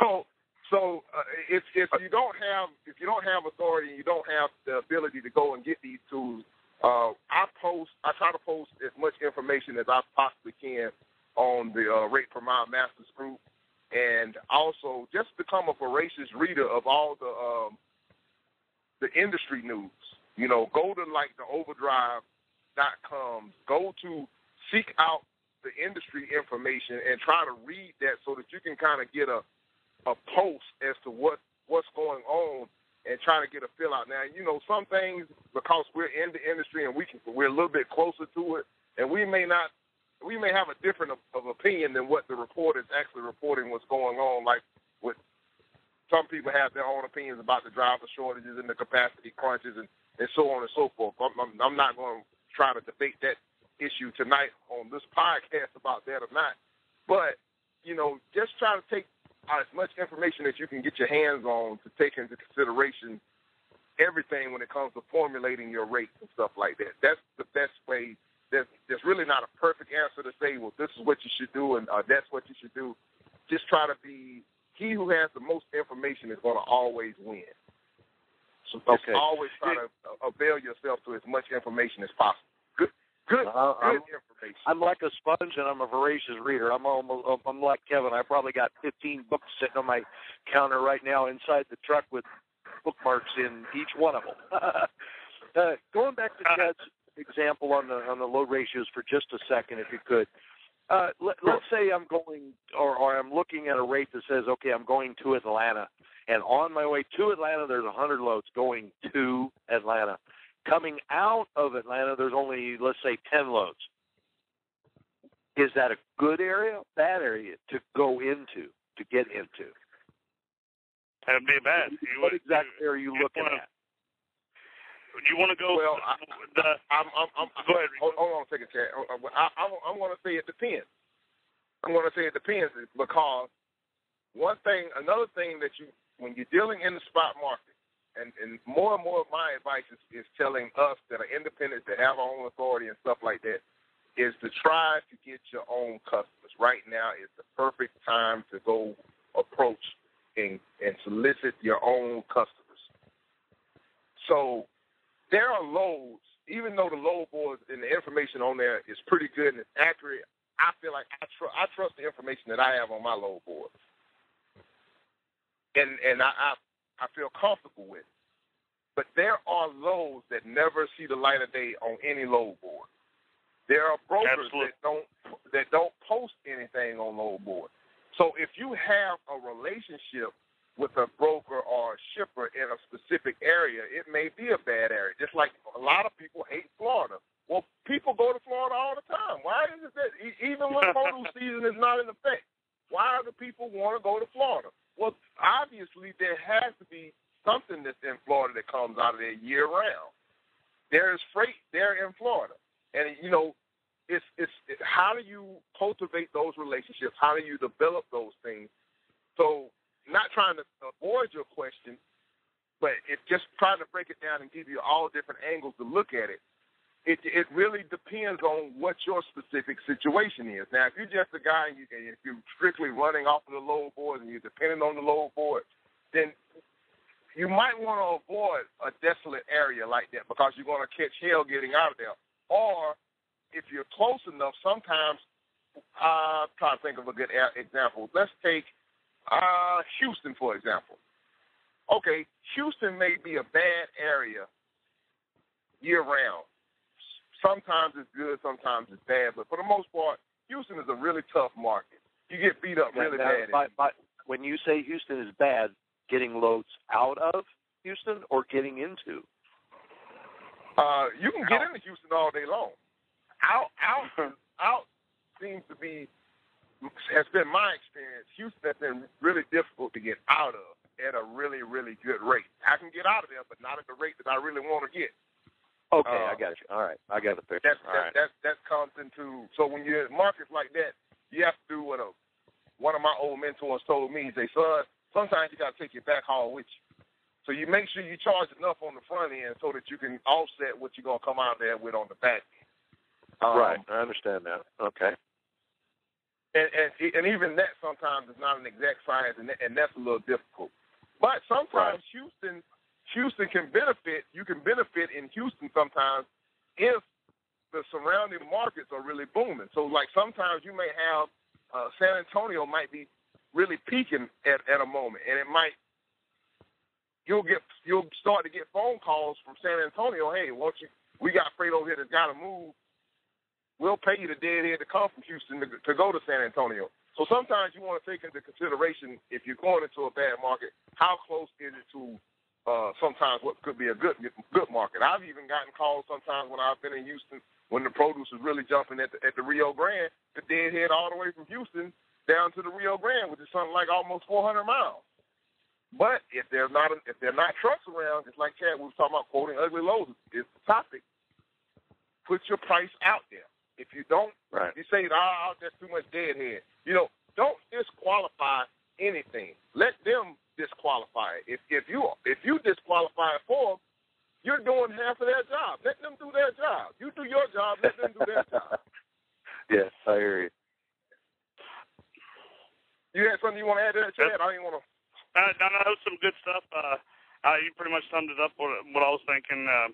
So, so uh, if if you don't have if you don't have authority and you don't have the ability to go and get these tools, uh, I post I try to post as much information as I possibly can on the uh, Rate per Mile Masters group, and also just become a voracious reader of all the um, the industry news. You know, go to like the Overdrive.com, go to seek out the industry information and try to read that so that you can kind of get a a post as to what what's going on and trying to get a feel out. Now, you know, some things because we're in the industry and we can, we're a little bit closer to it, and we may not we may have a different of, of opinion than what the report is actually reporting what's going on. Like with some people have their own opinions about the driver shortages and the capacity crunches and, and so on and so forth. I'm, I'm, I'm not going to try to debate that issue tonight on this podcast about that or not. But you know, just try to take as much information as you can get your hands on to take into consideration everything when it comes to formulating your rates and stuff like that. That's the best way. There's, there's really not a perfect answer to say, well, this is what you should do and uh, that's what you should do. just try to be he who has the most information is going to always win. So Okay. always try to uh, avail yourself to as much information as possible. Good, good, Uh, I'm- information. I'm like a sponge, and I'm a voracious reader. I'm almost, I'm like Kevin. I probably got 15 books sitting on my counter right now inside the truck with bookmarks in each one of them. uh, going back to Chad's example on the on the load ratios for just a second, if you could. Uh, let, let's say I'm going, or, or I'm looking at a rate that says, okay, I'm going to Atlanta, and on my way to Atlanta, there's 100 loads going to Atlanta. Coming out of Atlanta, there's only, let's say, 10 loads. Is that a good area, bad area to go into, to get into? That'd be bad. You What would- exactly are you you looking wanna- at? You want to go? Well, I- the I'm, I'm, I'm, Go ahead, Hold, hold on a second, Chad. Oh, I, oh, I, I'm going to say it depends. I'm going to say it depends because one thing, another thing that you, when you're dealing in the spot market, and, and more and more of my advice is, is telling us that are independent, that have our own authority and stuff like that, is to try to get your own customers. Right now is the perfect time to go approach and, and solicit your own customers. So there are loads, even though the load boards and the information on there is pretty good and it's accurate, I feel like I, tr- I trust the information that I have on my load board. And and I, I I feel comfortable with. But there are loads that never see the light of day on any load board. There are brokers Absolutely. that don't that don't post anything on load board. So if you have a relationship with a broker or a shipper in a specific area, it may be a bad area. Just like a lot of people hate Florida. Well, people go to Florida all the time. Why is it that even when produce season is not in effect, why do people want to go to Florida? Well, obviously there has to be something that's in Florida that comes out of there year round. There is freight there in Florida, and you know, it's it's it, how do you cultivate those relationships? How do you develop those things? So, not trying to avoid your question, but it just trying to break it down and give you all different angles to look at it. It it really depends on what your specific situation is. Now, if you're just a guy and, you, if you're strictly running off of the load board and you're depending on the load board, then you might want to avoid a desolate area like that because you're going to catch hell getting out of there. Or if you're close enough, sometimes uh, I'm trying to think of a good example. Let's take uh, Houston, for example. Okay, Houston may be a bad area year round. Sometimes it's good, sometimes it's bad, but for the most part, Houston is a really tough market. You get beat up really Now, bad. by, by, when you say Houston is bad, getting loads out of Houston or getting into? Uh, you can get into Houston all day long. Out, out, out seems to be has been my experience. Houston has been really difficult to get out of at a really, really good rate. I can get out of there, but not at the rate that I really want to get. Okay, I got you. All right, I got the picture. That that, right. that that comes into so when you're in markets like that, you have to do what a one of my old mentors told me. He say, son, sometimes you got to take your back haul with you. So you make sure you charge enough on the front end so that you can offset what you're gonna come out there with on the back end. Um, right, I understand that. Okay. and, and and even that sometimes is not an exact science, and that, and that's a little difficult. But sometimes Houston, Houston can benefit. You can benefit in Houston sometimes if the surrounding markets are really booming. So like sometimes you may have uh, San Antonio might be really peaking at, at a moment, and it might you'll get you'll start to get phone calls from San Antonio. Hey, won't you? We got over here that's got to move we'll pay you the deadhead to come from Houston to, to go to San Antonio. So sometimes you want to take into consideration if you're going into a bad market, how close is it to uh, sometimes what could be a good good market. I've even gotten calls sometimes when I've been in Houston when the produce is really jumping at the, at the Rio Grande, the deadhead all the way from Houston down to the Rio Grande, which is something like almost 400 miles. But if there's not if there are not trucks around, it's like Chad we was talking about quoting ugly loads is the topic. Put your price out there. If you don't, Right. you say, "Ah, that's too much deadhead." You know, don't disqualify anything. Let them disqualify it. If if you if you disqualify it for them, you're doing half of their job. Let them do their job. You do your job. Let them do their job. Yes, I hear you. you had something you want to add to that, Chad? I didn't want to. Uh, no, no, some good stuff. Uh, uh, you pretty much summed it up. What, what I was thinking. Uh,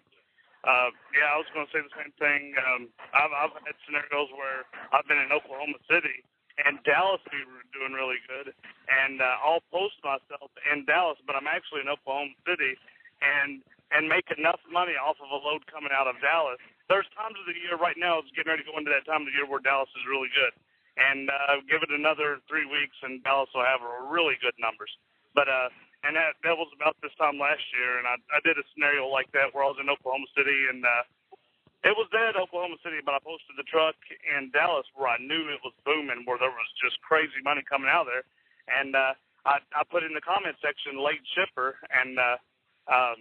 uh, yeah, I was going to say the same thing. Um, I've, I've had scenarios where I've been in Oklahoma City and Dallas we were doing really good, and uh, I'll post myself in Dallas, but I'm actually in Oklahoma City, and and make enough money off of a load coming out of Dallas. There's times of the year right now it's getting ready to go into that time of the year where Dallas is really good, and uh, give it another three weeks and Dallas will have really good numbers. But uh, and that that was about this time last year, and I I did a scenario like that where I was in Oklahoma City and. uh it was dead, Oklahoma City, but I posted the truck in Dallas where I knew it was booming, where there was just crazy money coming out of there, and uh, I, I put in the comment section late shipper, and uh, um,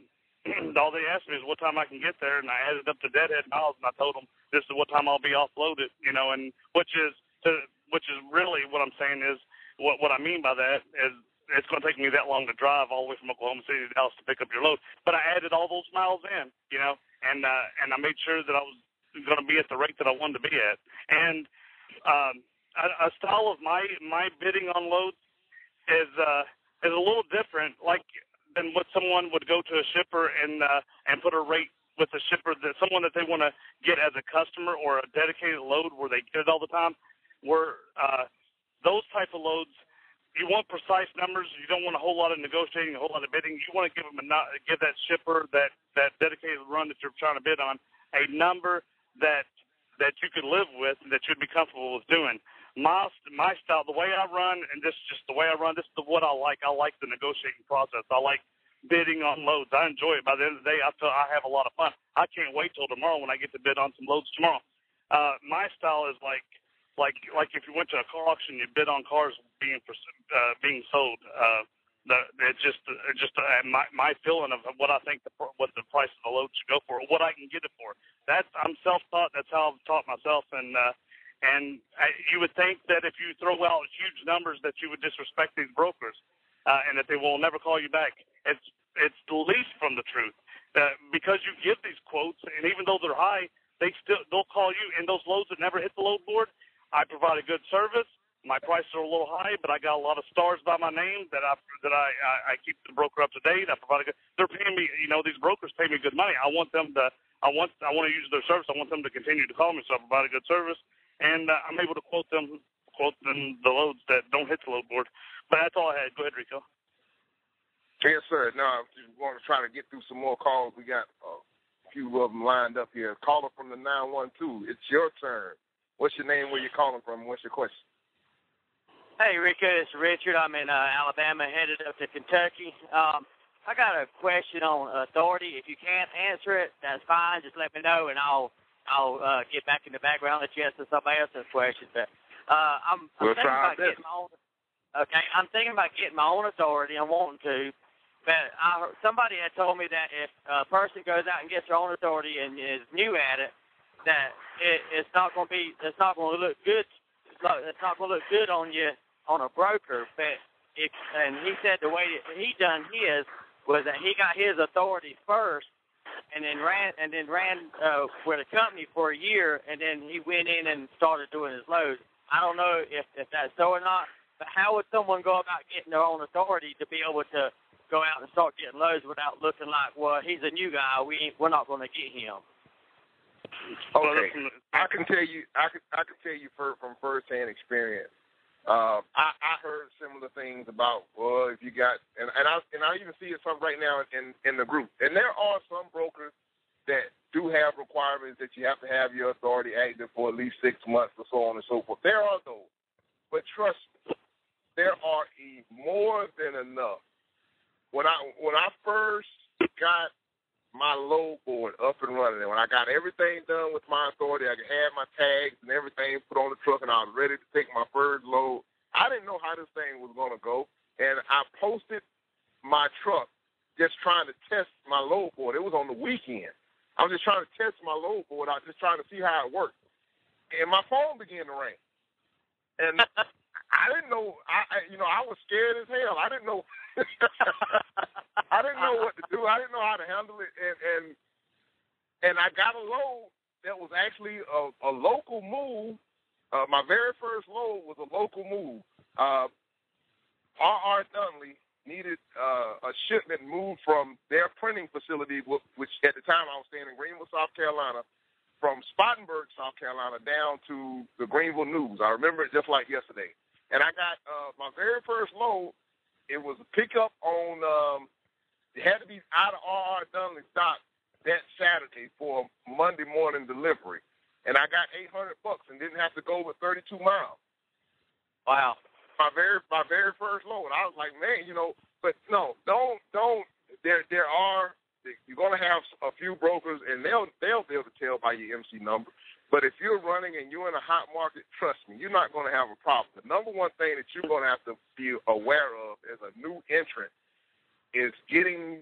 all they asked me is what time I can get there, and I added up the deadhead miles, and I told them this is what time I'll be offloaded, you know, and which is to, which is really what I'm saying is what what I mean by that is it's going to take me that long to drive all the way from Oklahoma City to Dallas to pick up your load. But I added all those miles in, you know, and uh, and I made sure that I was going to be at the rate that I wanted to be at. And um, a, a style of my my bidding on loads is uh, is a little different, like than what someone would go to a shipper and uh, and put a rate with a shipper that someone that they want to get as a customer or a dedicated load where they get it all the time. Where uh, those type of loads you want precise numbers. You don't want a whole lot of negotiating, a whole lot of bidding. You want to give them a give that shipper that that dedicated run that you're trying to bid on a number that that you could live with and that you'd be comfortable with doing. My my style, the way I run, and this is just the way I run. This is what I like. I like the negotiating process. I like bidding on loads. I enjoy it. By the end of the day, I feel I have a lot of fun. I can't wait till tomorrow when I get to bid on some loads tomorrow. Uh, my style is like like like if you went to a car auction, you bid on cars being uh, being sold. Uh, the, it's just it's just uh, my my feeling of what I think the what the price of the load should go for, what I can get it for. That's I'm self taught. That's how I've taught myself, and uh, and I, you would think that if you throw out huge numbers, that you would disrespect these brokers, uh, and that they will never call you back. It's it's the least from the truth. Uh, because you give these quotes, and even though they're high, they still they'll call you, and those loads that never hit the load board, I provide a good service. My prices are a little high, but I got a lot of stars by my name that I that I, I, I keep the broker up to date. I provide a good. They're paying me. You know, these brokers pay me good money. I want them to. I want. I want to use their service. I want them to continue to call me, so I provide a good service, and uh, I'm able to quote them quote them the loads that don't hit the load board. But that's all I had. Go ahead, Rico. Yes, sir. Now, you want to try to get through some more calls, we got a few of them lined up here. Caller from the 912, it's your turn. What's your name? Where you calling from? What's your question? Hey, Rico, it's Richard. I'm in uh, Alabama, headed up to Kentucky. Um, I got a question on authority. If you can't answer it, that's fine. Just let me know, and I'll I'll uh, get back in the background and let you answer somebody else's question. But uh, I'm, I'm we'll thinking about this. getting my own. Okay, I'm thinking about getting my own authority. I'm wanting to, but I somebody had told me that if a person goes out and gets their own authority and is new at it, that it, it's not going to be, it's not going to look good. It's not, it's not going to look good on you on a broker. But if, and he said the way that he done his was that he got his authority first, and then ran and then ran uh, with a company for a year, and then he went in and started doing his loads. I don't know if if that's so or not, but how would someone go about getting their own authority to be able to go out and start getting loads without looking like, well, he's a new guy, we ain't, we're not going to get him. Okay, I can tell you, I can I can tell you for, from firsthand experience. Uh, I, I heard similar things about well, if you got and, and I and I even see it some right now in in the group. And there are some brokers that do have requirements that you have to have your authority active for at least six months or so on and so forth. There are those, but trust me, there are more than enough. When I when I first got my load board up and running. And when I got everything done with my authority, I had my tags and everything put on the truck, and I was ready to take my first load. I didn't know how this thing was going to go, and I posted my truck just trying to test my load board. It was on the weekend. I was just trying to test my load board. I was just trying to see how it worked, and my phone began to ring, and I didn't know. I, you know, I was scared as hell. I didn't know I didn't know what to do. I didn't know how to handle it, and and and I got a load that was actually a, a local move. Uh, my very first load was a local move. Uh, R.R. Donnelley needed uh, a shipment moved from their printing facility, which at the time I was staying in Greenville, South Carolina, from Spartanburg, South Carolina, down to the Greenville News. I remember it just like yesterday. And I got uh, my very first load. It was a pickup on. Um, it had to be out of R.R. Donnelley stock that Saturday for Monday morning delivery, and I got 800 bucks and didn't have to go over 32 miles. Wow my very my very first load. I was like, man, you know, but no, don't don't. There there are you're gonna have a few brokers, and they'll they'll be able to tell by your MC number. But if you're running and you're in a hot market, trust me, you're not going to have a problem. The number one thing that you're going to have to be aware of as a new entrant is getting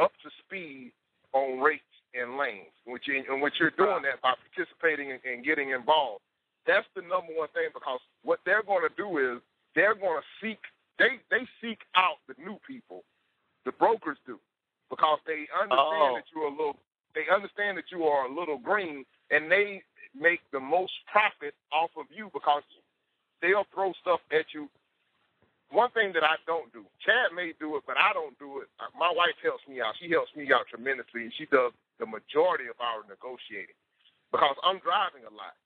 up to speed on rates and lanes, which you, and what you're doing that by participating and getting involved. That's the number one thing because what they're going to do is they're going to seek they they seek out the new people. The brokers do because they understand oh. that you're a little they understand that you are a little green and they make the most profit off of you because they'll throw stuff at you. One thing that I don't do, Chad may do it, but I don't do it. Uh, my wife helps me out. She helps me out tremendously, and she does the majority of our negotiating because I'm driving a lot.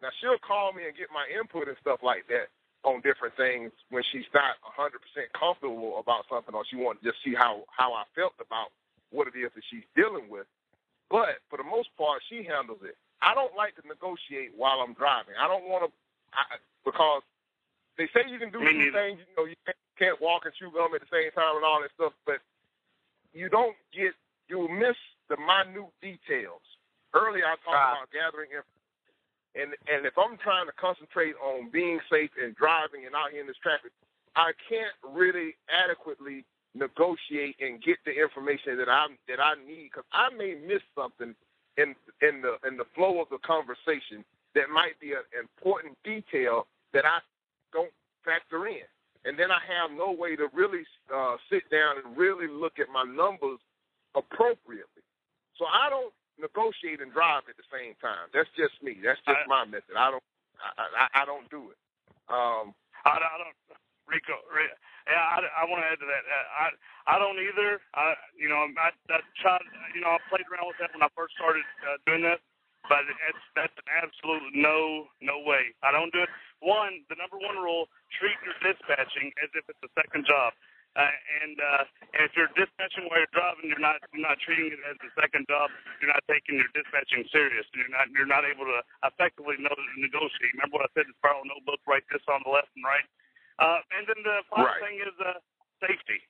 Now she'll call me and get my input and stuff like that, on different things when she's not 100% comfortable about something or she wants to just see how, how I felt about what it is that she's dealing with. But for the most part, she handles it. I don't like to negotiate while I'm driving. I don't want to, I, because they say you can do two things. You know, you can't walk and chew gum at the same time and all that stuff, but you don't get, you'll miss the minute details. Earlier, I talked right. about gathering information and and if I'm trying to concentrate on being safe and driving and out here in this traffic, I can't really adequately negotiate and get the information that I that I need because I may miss something in in the in the flow of the conversation that might be an important detail that I don't factor in, and then I have no way to really uh, sit down and really look at my numbers appropriately. So I don't negotiate and drive at the same time. That's just me. That's just I, my method. I don't. I, I, I don't do it. Um, I, I don't. Rico, I, I want to add to that. Uh, I I don't either. I you know I, I tried. You know I played around with that when I first started uh, doing that, but it's that's an absolute no no way. I don't do it. One, the number one rule: treat your dispatching as if it's a second job. Uh, and, uh, if you're dispatching while you're driving, you're not you're not treating it as a second job. You're not taking your dispatching serious. You're not you're not able to effectively know to negotiate. Remember what I said? It's borrow notebook, write this on the left and right. Uh, and then the final right. thing is uh, safety.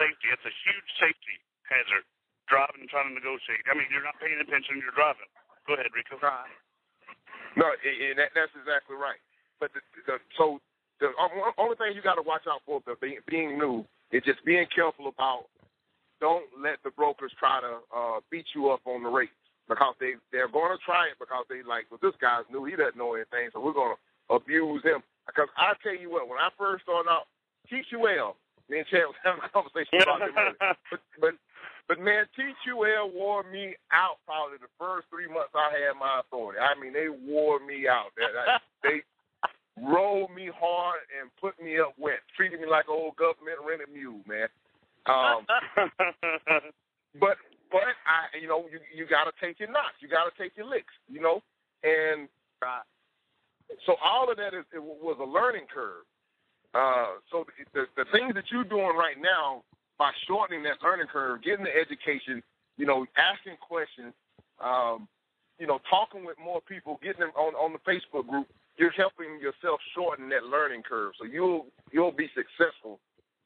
Safety. It's a huge safety hazard. Driving and trying to negotiate. I mean, you're not paying attention. You're driving. Go ahead, Rico. Right. No, and that, that's exactly right. But the, the, so the only thing you got to watch out for being, being new is just being careful about don't let the brokers try to uh, beat you up on the rates because they they're going to try it because they like, well, this guy's new, he doesn't know anything, so we're going to abuse him. Because I tell you what, when I first started out, TQL, me and Chad was having a conversation about it, but, but but man, TQL wore me out probably the first three months I had my authority. I mean, they wore me out. They, they rolled me hard and put me up wet, treated me like an old government rented mule, man. Um, but but I, you know, you you got to take your knocks, you got to take your licks, you know, and uh, so all of that is it was a learning curve. Uh, so the, the things that you're doing right now by shortening that learning curve, getting the education, you know, asking questions, um, you know, talking with more people, getting them on on the Facebook group, you're helping yourself shorten that learning curve. So you'll you'll be successful,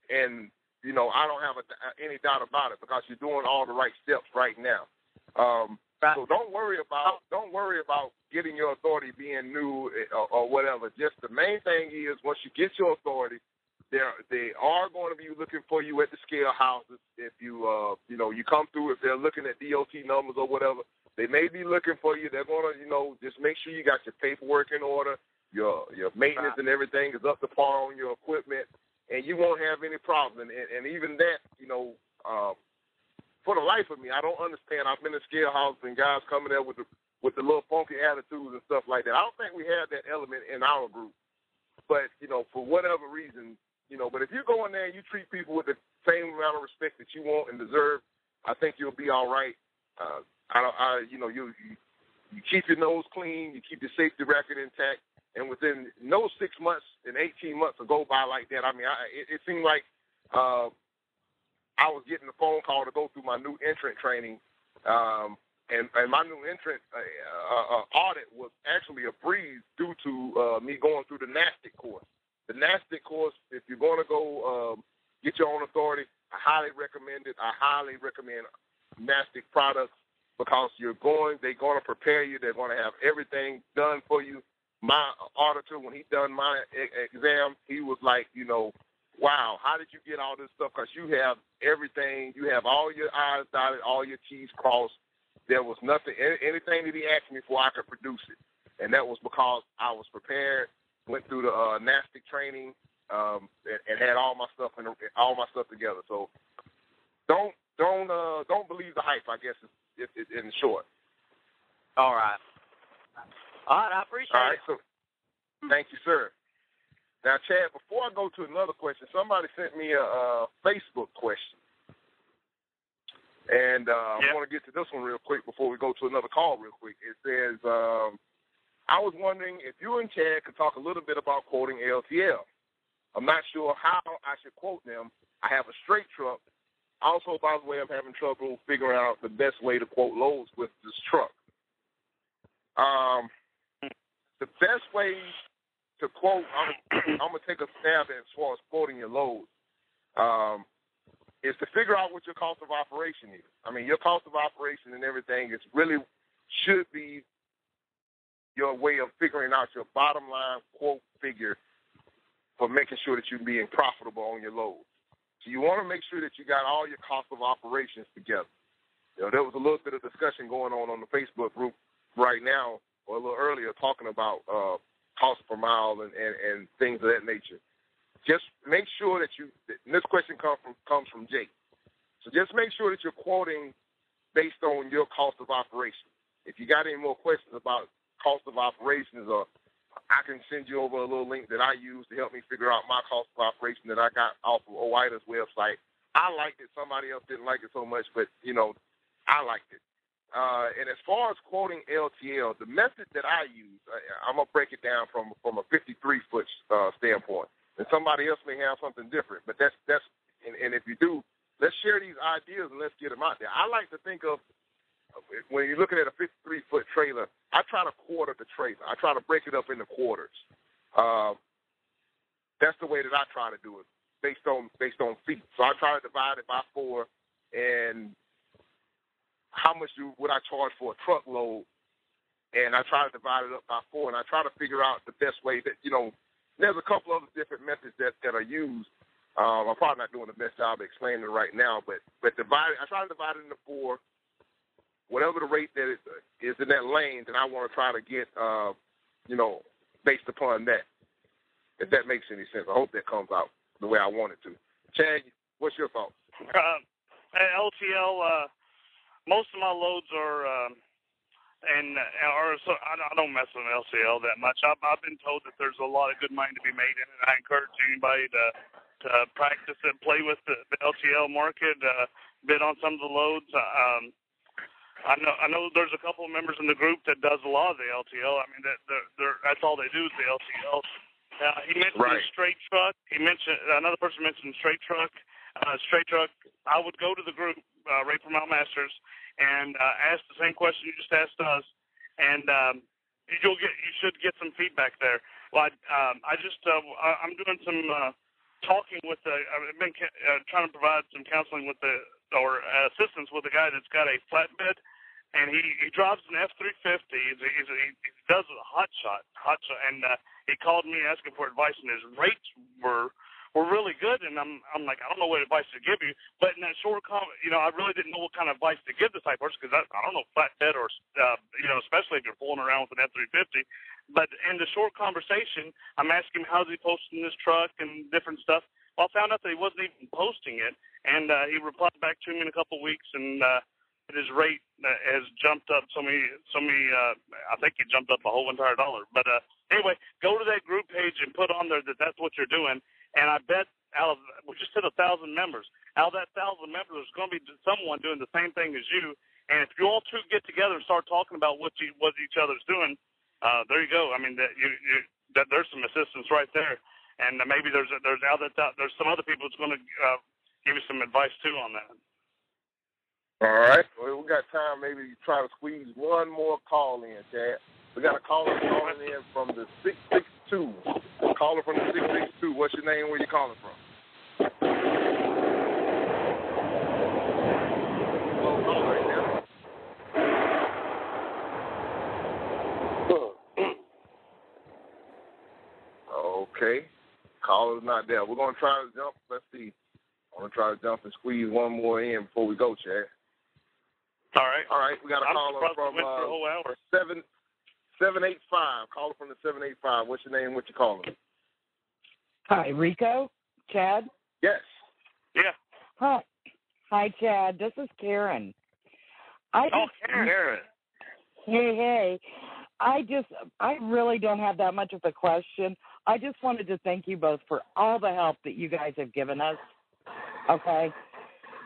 and you know I don't have a, any doubt about it because you're doing all the right steps right now. Um, so don't worry about don't worry about getting your authority being new eh, or, or whatever. Just the main thing is once you get your authority, they they are going to be looking for you at the scale houses. If you uh you know you come through, if they're looking at DOT numbers or whatever, they may be looking for you. They're gonna, you know, just make sure you got your paperwork in order, your your maintenance and everything is up to par on your equipment, and you won't have any problem. And, and even that, you know, um, for the life of me, I don't understand. I've been in scale houses and guys coming there with the with the little funky attitudes and stuff like that. I don't think we have that element in our group. But you know, for whatever reason, you know. But if you go in there and you treat people with the same amount of respect that you want and deserve, I think you'll be all right. Uh, I, don't, I, you know, you, you you keep your nose clean, you keep your safety record intact, and within no six months and 18 months will go by like that. I mean, I, it, it seemed like uh, I was getting a phone call to go through my new entrant training, um, and, and my new entrant uh, uh, uh, audit was actually a breeze due to uh, me going through the NASTC course. The NASTC course, if you're going to go um, get your own authority, I highly recommend it. I highly recommend NASTC products because you're going, they're going to prepare you. They're going to have everything done for you. My auditor, when he done my exam, he was like, you know, wow, how did you get all this stuff? Because you have everything. You have all your I's dotted, all your T's crossed. There was nothing, anything that he asked me for, I could produce it. And that was because I was prepared, went through the uh, NASTC training, um, and, and had all my stuff in all my stuff together. So don't don't uh, don't believe the hype. I guess is, is, is in short. All right. All right, I appreciate all right, it. So, thank you, sir. Now, Chad, before I go to another question, somebody sent me a, a Facebook question. And uh, yep. I want to get to this one real quick before we go to another call real quick. It says, um, I was wondering if you and Chad could talk a little bit about quoting LTL. I'm not sure how I should quote them. I have a straight truck. Also, by the way, I'm having trouble figuring out the best way to quote loads with this truck. Um, the best way to quote, I'm, I'm gonna take a stab at as far as quoting your loads. Um, is to figure out what your cost of operation is. I mean, your cost of operation and everything is really should be your way of figuring out your bottom line quote figure for making sure that you're being profitable on your load. So you want to make sure that you got all your cost of operations together. You know, there was a little bit of discussion going on on the Facebook group right now, or a little earlier, talking about uh, cost per mile and, and, and things of that nature. Just make sure that you. this question comes from comes from Jake. So just make sure that you're quoting based on your cost of operation. If you got any more questions about cost of operations, or I can send you over a little link that I use to help me figure out my cost of operation that I got off of OOIDA's website. I liked it. Somebody else didn't like it so much, but you know, I liked it. Uh, and as far as quoting LTL, the method that I use, I, I'm gonna break it down from from a 53 foot uh, standpoint, and somebody else may have something different. But that's that's and, and if you do, let's share these ideas and let's get them out there. I like to think of when you're looking at a 53 foot trailer, I try to quarter the trailer. I try to break it up into quarters. Uh, that's the way that I try to do it, based on based on feet. So I try to divide it by four, and how much do would I charge for a truckload, and I try to divide it up by four, and I try to figure out the best way that you know. There's a couple other different methods that that are used. Um, I'm probably not doing the best job explaining it right now, but but divide. I try to divide it into four. Whatever the rate that is in that lane, then I want to try to get, uh, you know, based upon that. If that makes any sense, I hope that comes out the way I want it to. Chad, what's your thoughts? Uh, LTL. Uh, most of my loads are, um, and or so I, I don't mess with LTL that much. I've, I've been told that there's a lot of good money to be made in it. I encourage anybody to to practice and play with the, the LTL market, uh, bid on some of the loads. Um, I know I know there's a couple of members in the group that does a lot of the LTL. I mean that they're, they're, that's all they do is the LTL. Uh, he mentioned right. straight truck. He mentioned another person mentioned straight truck. Uh, straight truck. I would go to the group, uh, from Masters, and uh, ask the same question you just asked us, and um, you'll get you should get some feedback there. Well, I, um, I just uh, I'm doing some uh, talking with the I've been uh, trying to provide some counseling with the or uh, assistance with a guy that's got a flatbed, and he he drives an F350. He's, he's, he, he does a hot shot, hot shot, and uh, he called me asking for advice, and his rates were were really good, and I'm I'm like I don't know what advice to give you, but in that short comment, you know, I really didn't know what kind of advice to give this type person because I, I don't know flatbed or uh, you know, especially if you're fooling around with an F350. But in the short conversation, I'm asking him how's he posting this truck and different stuff. Well, I found out that he wasn't even posting it, and uh, he replied back to me in a couple of weeks, and uh, his rate uh, has jumped up so many, so many. Uh, I think it jumped up a whole entire dollar. But uh, anyway, go to that group page and put on there that that's what you're doing, and I bet out of we just hit a thousand members. Out of that thousand members, there's going to be someone doing the same thing as you. And if you all two get together and start talking about what you what each other's doing, uh, there you go. I mean, that you, you that there's some assistance right there. And maybe there's there's out that there's some other people that's going to uh, give you some advice too on that. All right. Well, we got time. Maybe try to squeeze one more call in, Chad. We got a caller calling in from the six six two. Caller from the six six two. What's your name? Where you calling from? Hello, call right now. Okay. Caller's not there. We're gonna try to jump. Let's see. I'm gonna try to jump and squeeze one more in before we go, Chad. All right. All right, we got a I'm caller from uh, seven seven eight five. Caller from the seven eight five. What's your name? What you calling? Hi, Rico, Chad. Yes. Yeah. Hi, hi, Chad. This is Karen. I Oh, just, Karen. hey, hey. I just, I really don't have that much of a question. I just wanted to thank you both for all the help that you guys have given us. Okay.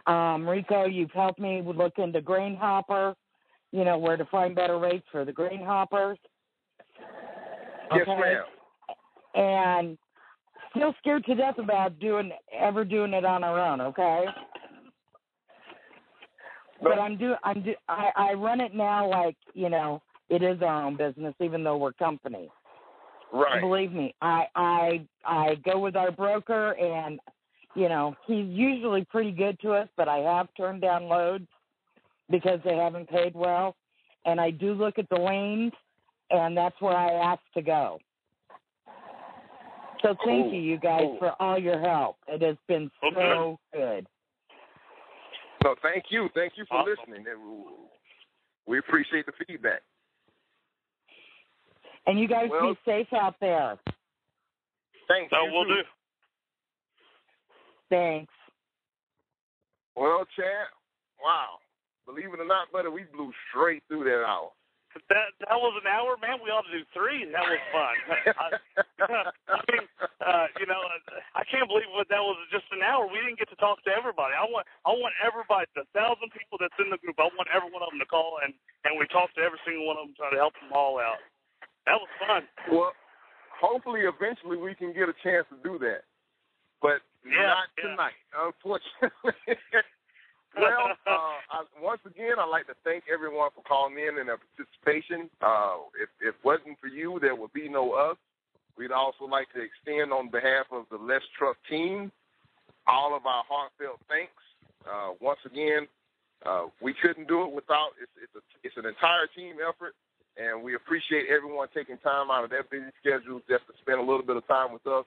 Um, Rico, you've helped me look into grain hopper, you know, where to find better rates for the grain hoppers. Yes, Okay. ma'am. and still scared to death about doing ever doing it on our own. Okay, but I'm do I'm do I, I run it now like you know it is our own business, even though we're company. Right. Believe me, I I I go with our broker, and you know he's usually pretty good to us, but I have turned down loads because they haven't paid well, and I do look at the lanes, and that's where I ask to go. So thank Cool, you, you guys, cool. for all your help. It has been Okay. so good. So thank you. Thank you for Awesome. listening. We appreciate the feedback. And you guys Well- be safe out there. Thanks. So you we'll do. Thanks. Well, Chad, wow. Believe it or not, buddy, we blew straight through that hour. That that was an hour, man. We ought to do three. That was fun. I, I mean, uh, you know, I can't believe what that was just an hour. We didn't get to talk to everybody. I want I want everybody, the thousand people that's in the group. I want every one of them to call and and we talked to every single one of them, try to help them all out. That was fun. well, hopefully, eventually, we can get a chance to do that. But Yeah, not yeah. tonight, unfortunately. well, uh, I, once again, I'd like to thank everyone for calling in and their participation. Uh, if if it wasn't for you, there would be no us. We'd also like to extend on behalf of the Let's Truck team all of our heartfelt thanks. Uh, once again, uh, we couldn't do it without it's it's, a, it's an entire team effort, and we appreciate everyone taking time out of their busy schedules just to spend a little bit of time with us.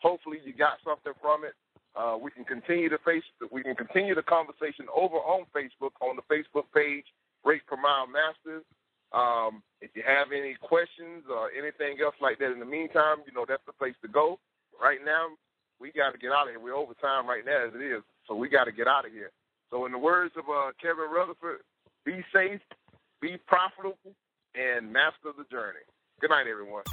Hopefully, you got something from it. Uh, we can continue the face. We can continue the conversation over on Facebook on the Facebook page, Rate Per Mile Masters. Um, if you have any questions or anything else like that, in the meantime, you know that's the place to go. Right now, we got to get out of here. We're over time right now as it is, so we got to get out of here. So, in the words of uh, Kevin Rutherford, be safe, be profitable, and master the journey. Good night, everyone.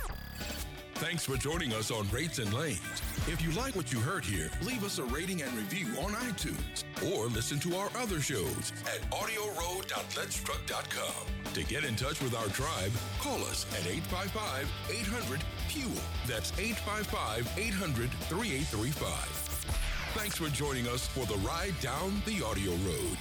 Thanks for joining us on Rates and Lanes. If you like what you heard here, leave us a rating and review on iTunes or listen to our other shows at audioroad.letstruck.com. To get in touch with our tribe, call us at 855 800 FUEL. That's 855 800 3835. Thanks for joining us for the ride down the audio road.